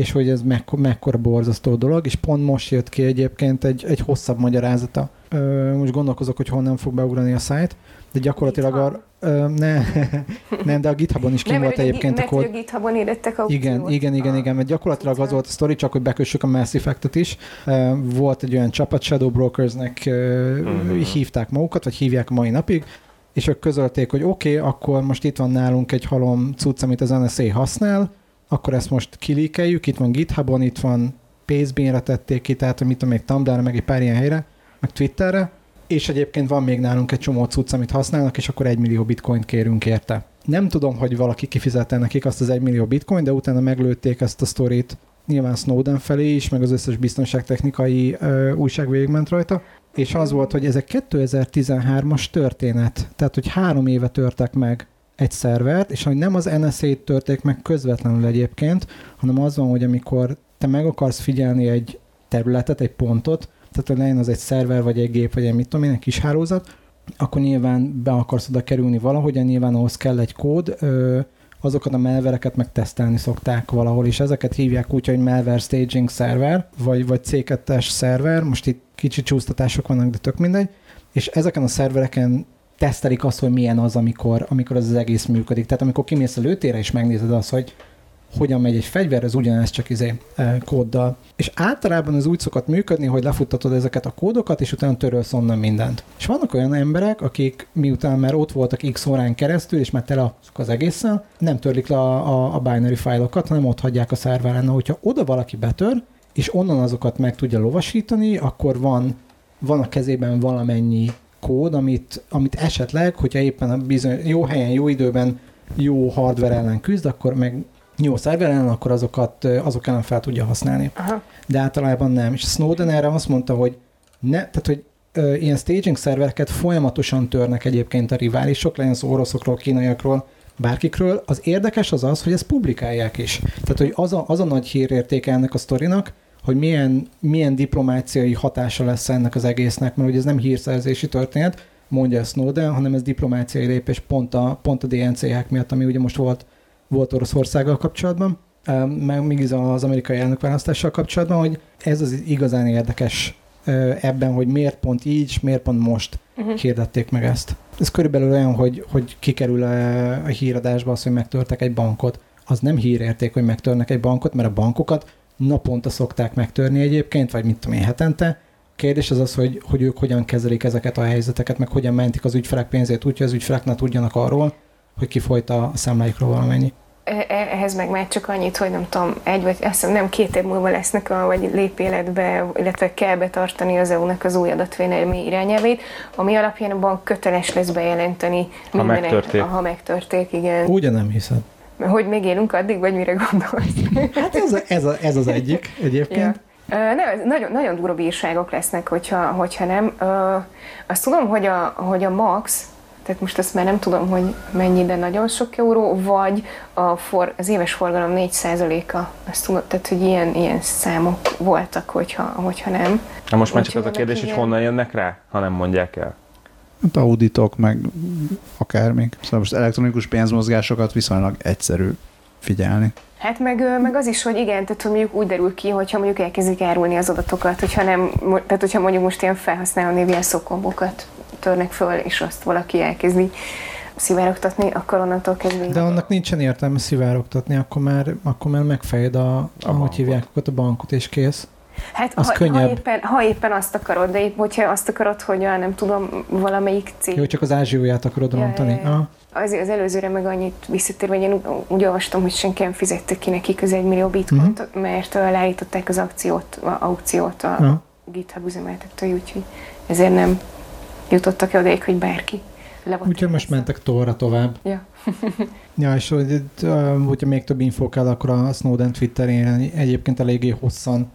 és hogy ez mek- mekkora borzasztó dolog, és pont most jött ki egyébként egy, egy hosszabb magyarázata. Ö, most gondolkozok, hogy honnan fog beugrani a szájt, de gyakorlatilag ar, ö, ne, nem, de a GitHubon is kim nem, volt egyébként a kód. hogy a GitHubon érettek a Igen, igen, igen, igen, mert gyakorlatilag az volt a sztori, csak hogy bekössük a Mass Effect-et is. Volt egy olyan csapat, Shadow Brokersnek Mhm. hívták magukat, vagy hívják a mai napig, és ők közölték, hogy oké, okay, akkor most itt van nálunk egy halom cucc, amit az NSA használ, akkor ezt most kilíkeljük, itt van GitHubon, itt van Pastebin-re tették ki, tehát mit tudom, még Tumblr-ra, meg egy pár ilyen helyre, meg Twitterre, és egyébként van még nálunk egy csomó cucc, amit használnak, és akkor egy millió bitcoint kérünk érte. Nem tudom, hogy valaki kifizette nekik azt az egy millió bitcoin, de utána meglőtték ezt a sztorit nyilván Snowden felé is, meg az összes biztonságtechnikai ö, újság végigment rajta, és az volt, hogy ez egy 2013-as történet, tehát hogy három éve törtek meg egy szervert, és hogy nem az NSA-t törték meg közvetlenül egyébként, hanem az van, hogy amikor te meg akarsz figyelni egy területet, egy pontot, tehát hogy legyen az egy szerver, vagy egy gép, vagy egy mit tudom én, egy kis hálózat, akkor nyilván be akarsz oda kerülni valahogyan, nyilván ahhoz kell egy kód, ö, azokat a malvereket meg tesztelni szokták valahol, és ezeket hívják úgy, hogy malware staging szerver, vagy, vagy C2-es szerver, most itt kicsi csúsztatások vannak, de tök mindegy, és ezeken a szervereken tesztelik azt, hogy milyen az, amikor, amikor az, az egész működik. Tehát amikor kimész a lőtére, és megnézed azt, hogy hogyan megy egy fegyver, ez ugyanez csak izé, e, kóddal. És általában ez úgy szokott működni, hogy lefuttatod ezeket a kódokat, és utána törölsz onnan mindent. És vannak olyan emberek, akik miután már ott voltak x órán keresztül, és már tele az egészen, nem törlik le a, a, a binary fájlokat, hanem ott hagyják a szerveren. Na, hogyha oda valaki betör, és onnan azokat meg tudja lovasítani, akkor van, van a kezében valamennyi kód, amit, amit esetleg, hogyha éppen a bizony, jó helyen, jó időben, jó hardware ellen küzd, akkor meg jó szerver ellen, akkor azokat, azok ellen fel tudja használni. Aha. De általában nem. És Snowden erre azt mondta, hogy ne, tehát, hogy ö, ilyen staging szervereket folyamatosan törnek egyébként a riválisok, legyen szó oroszokról, kínaiakról, bárkikről. Az érdekes az az, hogy ezt publikálják is. Tehát, hogy az a, az a nagy hírértéke ennek a sztorinak, hogy milyen, milyen diplomáciai hatása lesz ennek az egésznek, mert ugye ez nem hírszerzési történet, mondja Snowden, hanem ez diplomáciai lépés pont a, pont a DNC-hák miatt, ami ugye most volt, volt Oroszországgal kapcsolatban, meg még az amerikai elnökválasztással kapcsolatban, hogy ez az igazán érdekes ebben, hogy miért pont így, és miért pont most uh-huh. hirdették meg ezt. Ez körülbelül olyan, hogy, hogy kikerül a, a híradásba az, hogy megtörtek egy bankot. Az nem hírérték, hogy megtörnek egy bankot, mert a bankokat naponta szokták megtörni egyébként, vagy mit tudom én, hetente. Kérdés az az, hogy, hogy ők hogyan kezelik ezeket a helyzeteket, meg hogyan mentik az ügyfelek pénzét úgy, hogy az ügyfelek ne tudjanak arról, hogy kifolyt a számláikról valamennyi. E, e, ehhez meg már csak annyit, hogy nem tudom, egy vagy azt hiszem nem két év múlva lesznek, a, vagy lép életbe, illetve kell betartani az EU-nak az új adatvédelmi irányelvét, ami alapján a bank köteles lesz bejelenteni ha megtörték. Ha megtörték, igen. Ugye nem hiszed. Hogy még élünk addig, vagy mire gondolsz? Hát ez, a, ez, a, ez az egyik egyébként. Ja. Ne, nagyon, nagyon durva bírságok lesznek, hogyha, hogyha nem. Azt tudom, hogy a, hogy a Max, tehát most azt már nem tudom, hogy mennyi, de nagyon sok euró, vagy a for, az éves forgalom 4%-a, azt tudom, tehát hogy ilyen, ilyen számok voltak, hogyha, hogyha nem. Na most már csak az a kérdés, hogy honnan jönnek rá, ha nem mondják el. Hát auditok, meg akármik. Szóval most elektronikus pénzmozgásokat viszonylag egyszerű figyelni. Hát meg, meg az is, hogy igen, tehát hogy mondjuk úgy derül ki, hogyha mondjuk elkezdik árulni az adatokat, hogyha nem, tehát hogyha mondjuk most ilyen felhasználó névjel szokombokat törnek föl, és azt valaki elkezdi szivárogtatni, akkor onnantól kezdve... De annak nincsen értelme szivárogtatni, akkor már, akkor már megfejed a, a ahogy hívják a bankot, és kész. Hát az ha, könnyebb. ha, éppen, ha éppen azt akarod, de épp, hogyha azt akarod, hogy a, nem tudom, valamelyik cég... Jó, csak az ázsióját akarod ja, rontani. Ja, ja. Az, az előzőre meg annyit visszatérve, hogy én úgy olvastam, hogy senki nem fizette ki neki közel egy millió bitcoint, uh-huh. mert leállították az akciót, a aukciót a uh-huh. GitHub üzemeltetői, úgyhogy ezért nem jutottak el odaig, hogy bárki Úgyhogy most mentek torra tovább. Ja. ja, és hogy, hogyha még több infó kell, akkor a Snowden Twitterén egyébként eléggé hosszan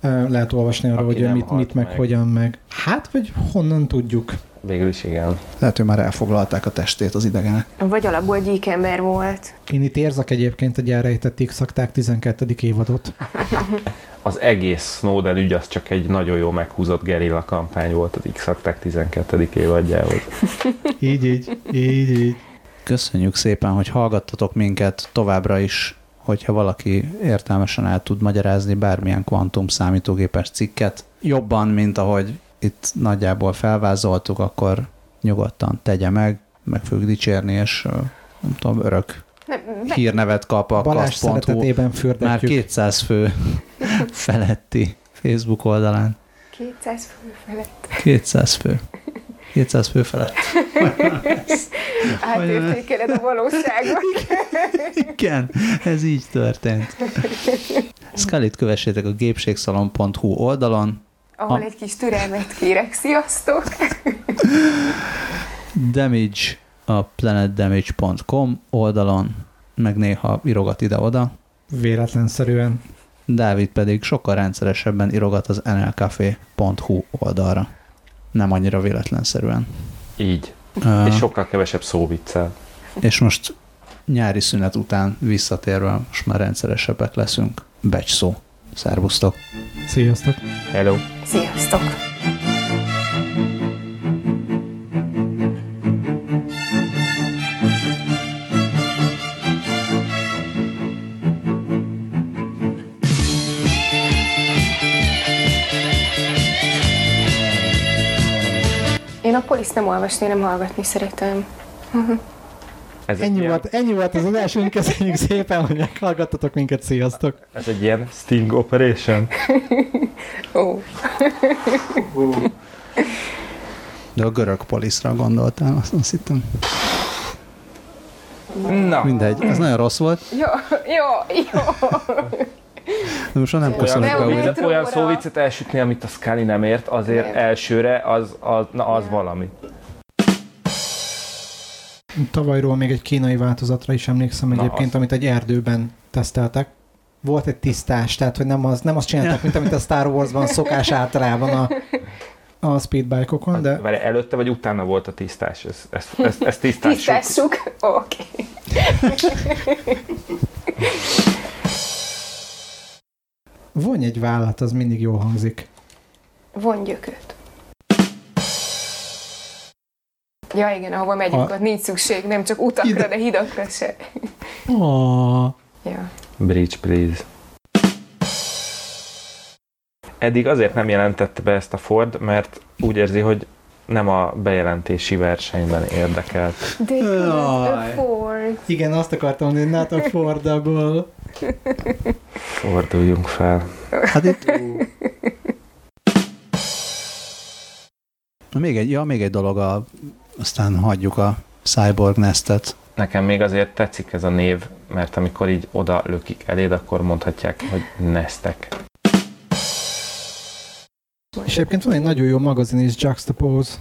lehet olvasni arra, hogy mit, mit meg, meg, hogyan meg. Hát, vagy honnan tudjuk. Végül is igen. Lehet, hogy már elfoglalták a testét az idegenek. Vagy alapból ember volt. Én itt érzek egyébként egy elrejtett X-akták 12. évadot. az egész Snowden ügy az csak egy nagyon jó meghúzott gerilla kampány volt az X-akták 12. évadjához. így, így, így, így. Köszönjük szépen, hogy hallgattatok minket továbbra is hogyha valaki értelmesen el tud magyarázni bármilyen kvantum számítógépes cikket, jobban, mint ahogy itt nagyjából felvázoltuk, akkor nyugodtan tegye meg, meg fogjuk dicsérni, és nem tudom, örök hírnevet kap a kasz.hu. Már 200 fő feletti Facebook oldalán. 200 fő felett. 200 fő. 200 fő felett. Átértékeled a valóságot. Igen, ez így történt. Scully-t kövessétek a gépségszalon.hu oldalon. Ahol a... egy kis türelmet kérek. Sziasztok! Damage a planetdamage.com oldalon, meg néha írogat ide-oda. Véletlenszerűen. Dávid pedig sokkal rendszeresebben írogat az nlcafé.hu oldalra nem annyira véletlenszerűen. Így. Uh, és sokkal kevesebb szóviccel. És most nyári szünet után visszatérve most már rendszeresebbek leszünk. Becs szó. Szervusztok! Sziasztok! Hello! Sziasztok! Poliszt nem olvasni, nem hallgatni szeretem. Ez ennyi, ilyen... volt, ennyi volt az adásunk, köszönjük szépen, hogy meghallgattatok minket, sziasztok! Ez egy ilyen sting operation? Ó. oh. De a görög poliszra gondoltál, azt, azt hittem. Na. Mindegy, ez nagyon rossz volt. Jó, jó, jó. De most nem köszönök be újra. Olyan szóviccet elsütni, amit a Scully nem ért, azért nem. elsőre az, az, na, az valami. Tavalyról még egy kínai változatra is emlékszem na, egyébként, az. amit egy erdőben teszteltek. Volt egy tisztás, tehát hogy nem az, nem azt csináltak, mint amit a Star Wars-ban szokás általában a a speedbike-okon, de Várj, előtte vagy utána volt a tisztás? Ezt, ezt, ezt, ezt tisztássuk. Tisztázzuk. Oké. vonj egy vállat, az mindig jól hangzik. Von gyököt. Ja igen, ahova megyünk, A- ott nincs szükség, nem csak utakra, Ide- de hidakra se. Oh, Ja. Bridge, please. Eddig azért nem jelentette be ezt a Ford, mert úgy érzi, hogy nem a bejelentési versenyben érdekelt. Couldn't Jaj. afford. igen, azt akartam mondani, not affordable. Forduljunk fel. Hát itt... Még egy, ja, még egy dolog, a, aztán hagyjuk a Cyborg Nestet. Nekem még azért tetszik ez a név, mert amikor így oda lökik eléd, akkor mondhatják, hogy Nestek. És egyébként van egy nagyon jó magazin is, Juxtapose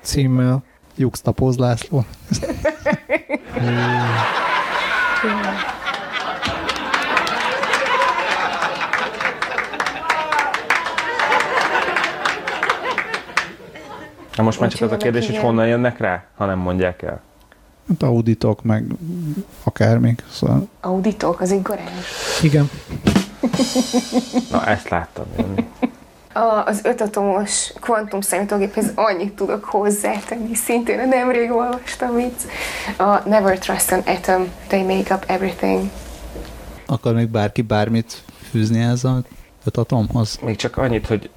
címmel. Juxtapóz László. Na most már csak az a kérdés, hogy honnan jönnek rá, ha nem mondják el. Hát auditok, meg akármik. Szóval Auditok, az garázs. Igen. Na, ezt láttam jönni. A, az ötatomos kvantum számítógéphez annyit tudok hozzátenni, szintén a nemrég olvastam itt. A Never Trust an Atom, they make up everything. akar még bárki bármit fűzni ez a öt atomhoz? Még csak annyit, hogy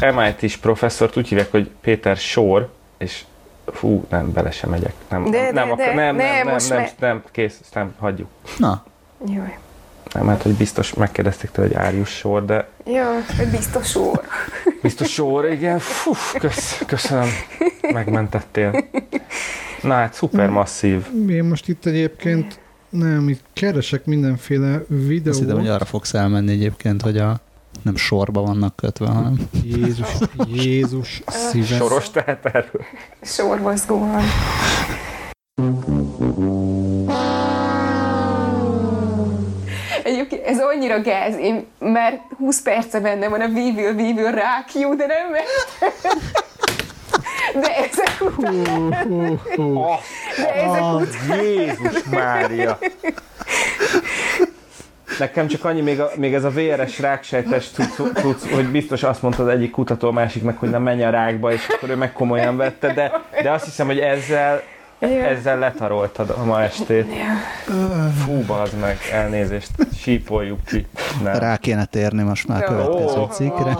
a MIT-s professzort úgy hívják, hogy Péter Sor, és fú, nem, bele sem megyek. Nem, De, nem, de, akar, de, nem, ne, nem, nem, most nem, me- nem, kész, nem, hagyjuk. Na, Jaj. Nem, hát, hogy biztos megkérdezték tőle, hogy Árius Sor, de Ja, biztos úr. biztos Sor, igen, fú, kösz, köszönöm, megmentettél. Na hát, szupermasszív. Én most itt egyébként nem, itt keresek mindenféle azt hittem, hogy videót. arra fogsz elmenni egyébként, hogy a nem sorba vannak kötve, hanem Jézus, Jézus szíves. Soros tehát erről. Sormozgóan. Egyébként ez annyira gáz, én már 20 perce benne van a We will, we will rock you, de nem mentem. De ezek után, de ezek után. Jézus Mária! Nekem csak annyi, még, a, még ez a VRS ráksejtes cucc, hogy biztos azt mondta az egyik kutató a másiknak, hogy na menj a rákba, és akkor ő meg komolyan vette, de, de azt hiszem, hogy ezzel, ezzel letaroltad a ma estét. Fú, bazd meg, elnézést, sípoljuk ki. Nem. rá kéne térni most már a következő cikkre.